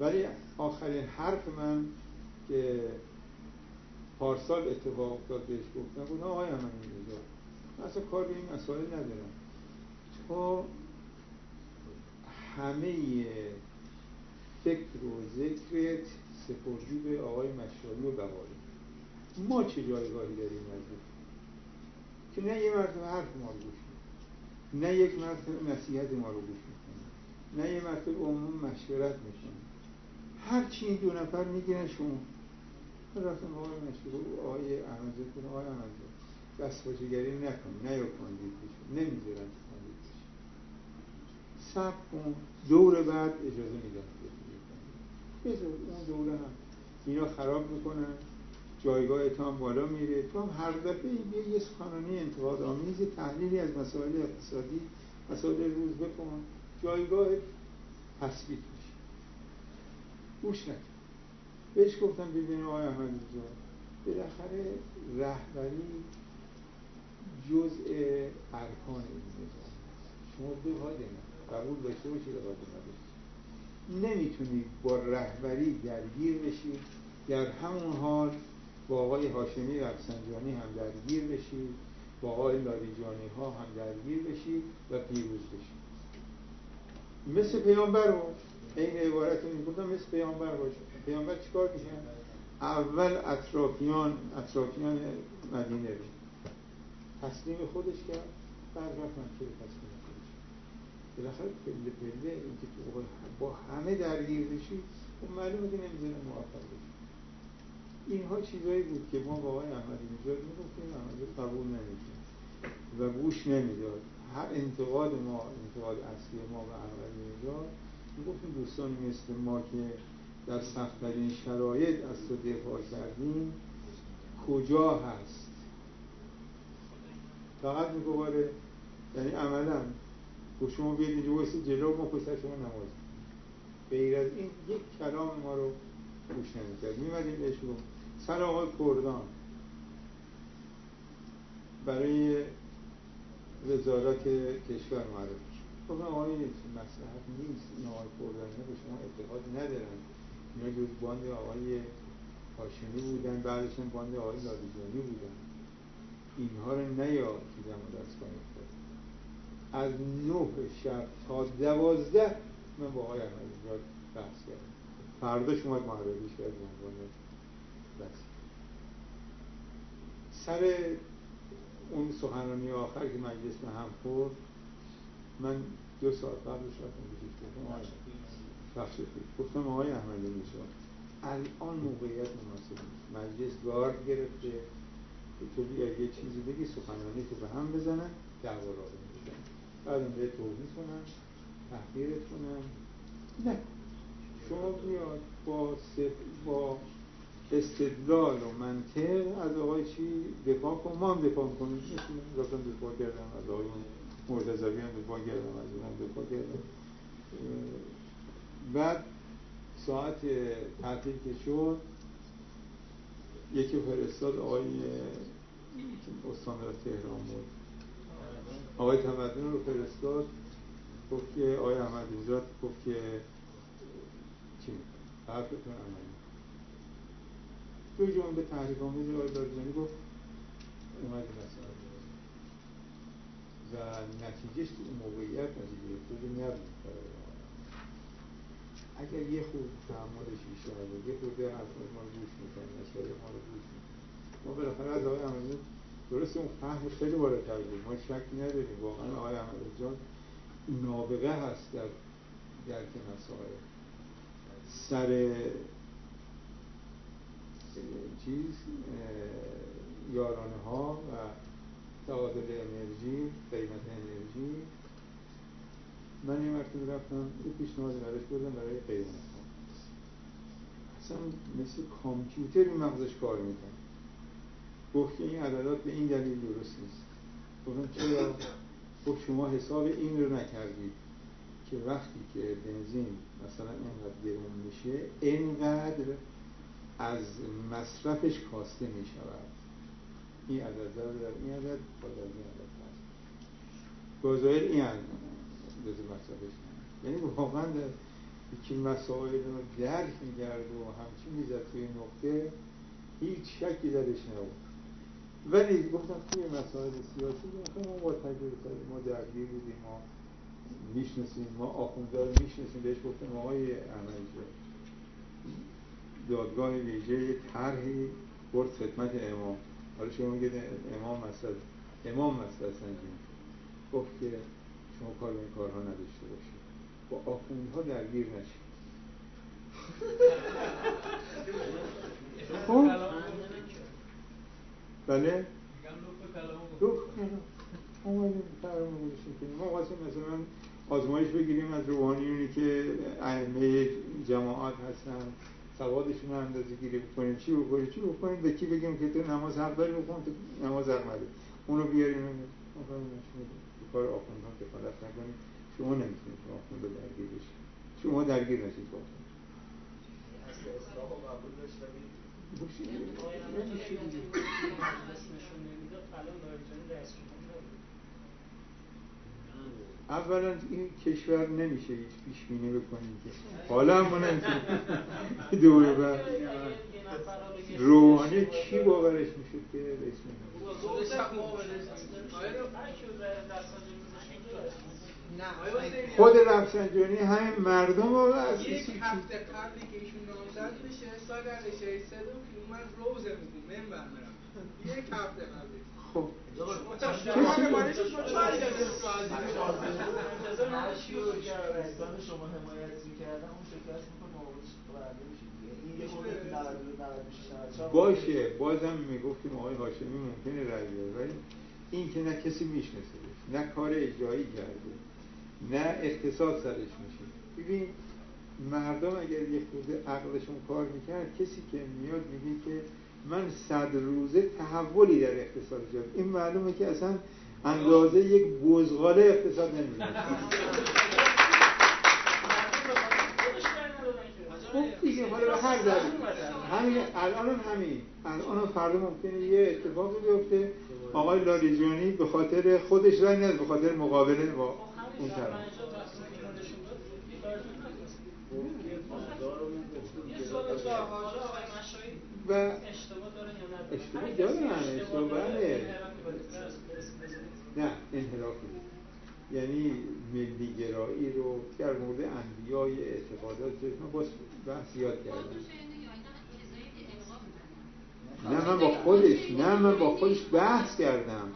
ولی آخرین حرف من که پارسال اتفاق افتاد بهش گفتم بود آقای احمدی نژاد من اصلا کار به این مسائل ندارم تو همه فکر و ذکرت سپردی به آقای مشایی و بهاری ما چه جایگاهی داریم نزدیک که نه یه مرتبه حرف ما رو گوش نه یک مرتبه نصیحت ما رو گوش می‌کنه. نه یه مرتبه عموم مشورت می‌کنه. هرچی این دو نفر می‌گیرن شما. رفتم آقای مشهور آقای احمدزاده کنه آقای احمدزاده دست گری نکن. نه یا کاندید بشه نمی‌ذارن کاندید بشه. سب کن. دور بعد اجازه میدن دوره هم اینا خراب می‌کنن جایگاه تو هم بالا میره. تو هم هر دفعه یه یه سخنرانی انتقاد آمیز تحلیلی از مسائل اقتصادی مسائل روز بکن. جایگاه تثبیت میشه. گوش نکن. بهش گفتم ببین آقای احمد رضا بالاخره رهبری جزء ارکان این نظام. شما بخواید قبول داشته باشید قبول نداشته نمی‌تونید با رهبری درگیر بشید در همون حال با آقای هاشمی رفسنجانی هم درگیر بشید با آقای لاریجانی ها هم درگیر بشید و پیروز بشید مثل پیامبر باش. این عبارت رو می‌گفتم مثل پیامبر باش. پیامبر چیکار می‌کنن اول اطرافیان اطرافیان مدینه رو. تسلیم خودش کرد. بعد رفت مکه تسلیم بالاخره پله پله اینکه تو با همه درگیر بشید خب معلومه که نمی‌تونه موفق بشه اینها چیزایی بود که ما با آقای احمدی نژاد می‌گفتیم احمدی قبول نمیشه و گوش نمی‌داد. هر انتقاد ما انتقاد اصلی ما به احمدی نژاد می‌گفتیم دوستانی مثل ما که در سختترین شرایط از تو دفاع کردیم کجا هست؟ فقط میگواره یعنی عملا و شما بیاد اینجا وایسی جلو ما پشت شما نماز. غیر از این یک کلام ما رو گوش نمی‌کرد. میمدیم بهش سر آقای کردان. برای وزارت کشور معرفی شد. خب آقای مسلحت نیست. این آقای کردانی به شما اعتقاد ندارن. اینا جز باند آقای هاشمی بودن بعدش هم باند آقای لاریجانی بودن. اینها رو نیا که جمع دست کنید از نه شب تا دوازده من با آقای احمدی بحث کردم. فرداش اومد معرفیش کرد عنوان بس سر اون سخنرانی آخر که مجلس به هم خورد من دو ساعت قبلش رفتم بهش گفتم آقای احمدی نژاد الان موقعیت مناسب نیست. مجلس گارد گرفته. تو یه چیزی بگی سخنرانی تو به هم بزنن دعوا را بزنن بعدم به توضیح کنم تحقیرت کنم نه. شما بیاد با, با استدلال و منطق از آقای چی دفاع کن؟ ما هم دفاع کنیم رفتم دفاع کردم از آقای مرتضوی هم دفاع کردم از اون دفاع کردم بعد ساعت تعطیل که شد یکی فرستاد آقای استاندار تهران بود. آقای تمدن رو فرستاد گفت که آقای احمد نژاد گفت که چی؟ حرفتون عملی دو جمله تحریف آمیز آقای دارجانی گفت اومد مسئله و نتیجهش تو اون موقعیت نتیجه خوبی نبود اگر یه خوب تحملش بود یه خورده حرفای ما رو گوش می‌کنه مسئله ما رو گوش می‌کنه ما بالاخره از آقای احمدی درست اون فهم خیلی بالاتر بود. ما شک نداریم. واقعا آقای احمدی جان نابغه هست در درک مسائل. سر چیز یارانه ها و تعادل انرژی قیمت انرژی. من یه مرتبه رفتم یه پیشنهاد براش بردم برای قیمت ها اصلا مثل کامپیوتر مغزش کار می‌کنه. گفت که این عددات به این دلیل درست نیست. گفتم چرا؟ گفت شما حساب این رو نکردید که وقتی که بنزین مثلا اینقدر گرون میشه اینقدر از مصرفش کاسته می‌شود. این عدد در این عدد با در این عدد هست گذایر این عدد مصرفش یعنی واقعا در یکی مسائل رو درک میگرد و همچین می‌زد توی نقطه هیچ شکی درش نبود. ولی گفتم توی مسائل سیاسی ما با تجربه ما درگیر بودیم ما می‌شناسیم ما آخونده رو می‌شناسیم. بهش گفتم آقای احمدی دادگاه ویژه طرحی برد خدمت امام. حالا شما میگید امام مسئله امام مسئله سنجیم گفت که شما کار به این کارها نداشته باشید. با آخوندها درگیر نشید. خب؟ بله. لطف اومدیم که ما خواستیم مثلا آزمایش بگیریم از روحانیونی که ائمه جماعات هستن سوادشون رو اندازه گیری بکنیم چی بکنیم چی بکنیم به کی بگیم که تو نماز حق داری بکن تو نماز حق نداری اونو بیاریم کار آخوندان کفالت نکنیم شما نمی‌تونید که آخوند رو درگیر بشید شما درگیر نشید با آخوند اولا این کشور نمیشه هیچ پیش بینی بکنیم که. حالا هم نمی‌تونیم دوره بعد. روحانی کی باورش میشه که رئیس خود رفسنجانی همین مردم رو از یک هفته قبلی که ایشون نامزد بشه سال نشهی صدو که اومد روزه میرم یک هفته قبلی. خب. رسانه شما حمایت می‌کردن اون شکست می‌کنه مقابلش برده میشه دیگه این یه خورده تو 92 96 94 باشه بازم می‌گفتیم آقای هاشمی ممکنه رأی ولی این که نه کسی می‌شناسه نه کار اجرایی کرده. نه اقتصاد سرش میشه. ببین مردم اگر یه خورده عقلشون کار می‌کرد کسی که میاد میگه که من صد روزه تحولی در اقتصاد ایجاد این معلومه که اصلا اندازه یک بزغاله اقتصاد نمی‌دونه خب دیگه حالا به هر در همین الان هم همین. الان هم فردا ممکنه یه اتفاقی بیفته. آقای لاریجانی به خاطر خودش رای نده به خاطر مقابله با اون طرف و اشتباه دارن اشتباه بله نه انحرافی یعنی ملی گرایی رو در مورد انبیای اعتقادات من باز بحث یاد کردم نه من با خودش نه من با خودش بحث کردم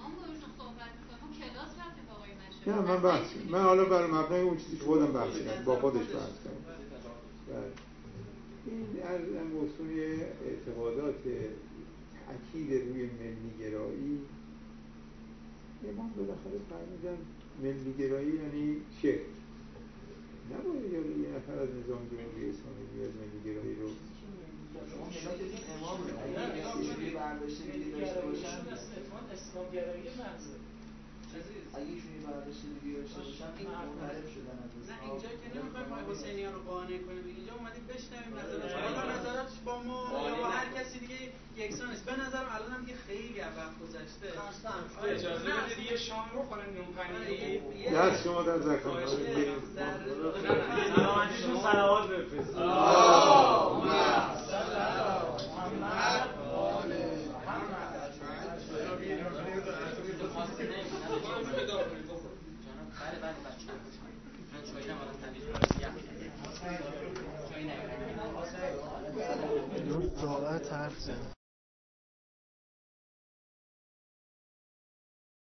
نه من بحث من حالا بر مبنای اون چیزی که خودم بحث کردم با خودش بحث کردم. بله. این از موضوع اعتقادات تأکید روی ملی گرایی امام بالاخره فرمودن ملی گرایی یعنی شرک نباید یا یه نفر از نظام جمهوری اسلامی بیاد ملی گرایی رو امام اگه برداشت دیگه داشته باشن. اسلام گرایی منظور. اگه ایشون یه برداشت دیگه داشته باشن منحرف شدن از نه اینجا که نمی‌خوایم آقای حسینی رو قانع کنیم اینجا اومدیم بشنویم نظرش حالا نظراتش با ما یا با هر کسی دیگه یکسان است به نظرم الان هم دیگه خیلی از وقت گذشته اجازه بدید یه شام بخورن نون پنیر دست شما در زکات سلامتیشون صلوات بفرستید بله بله بچه من چایی نمارم تمیز دو ساعت حرف زدم.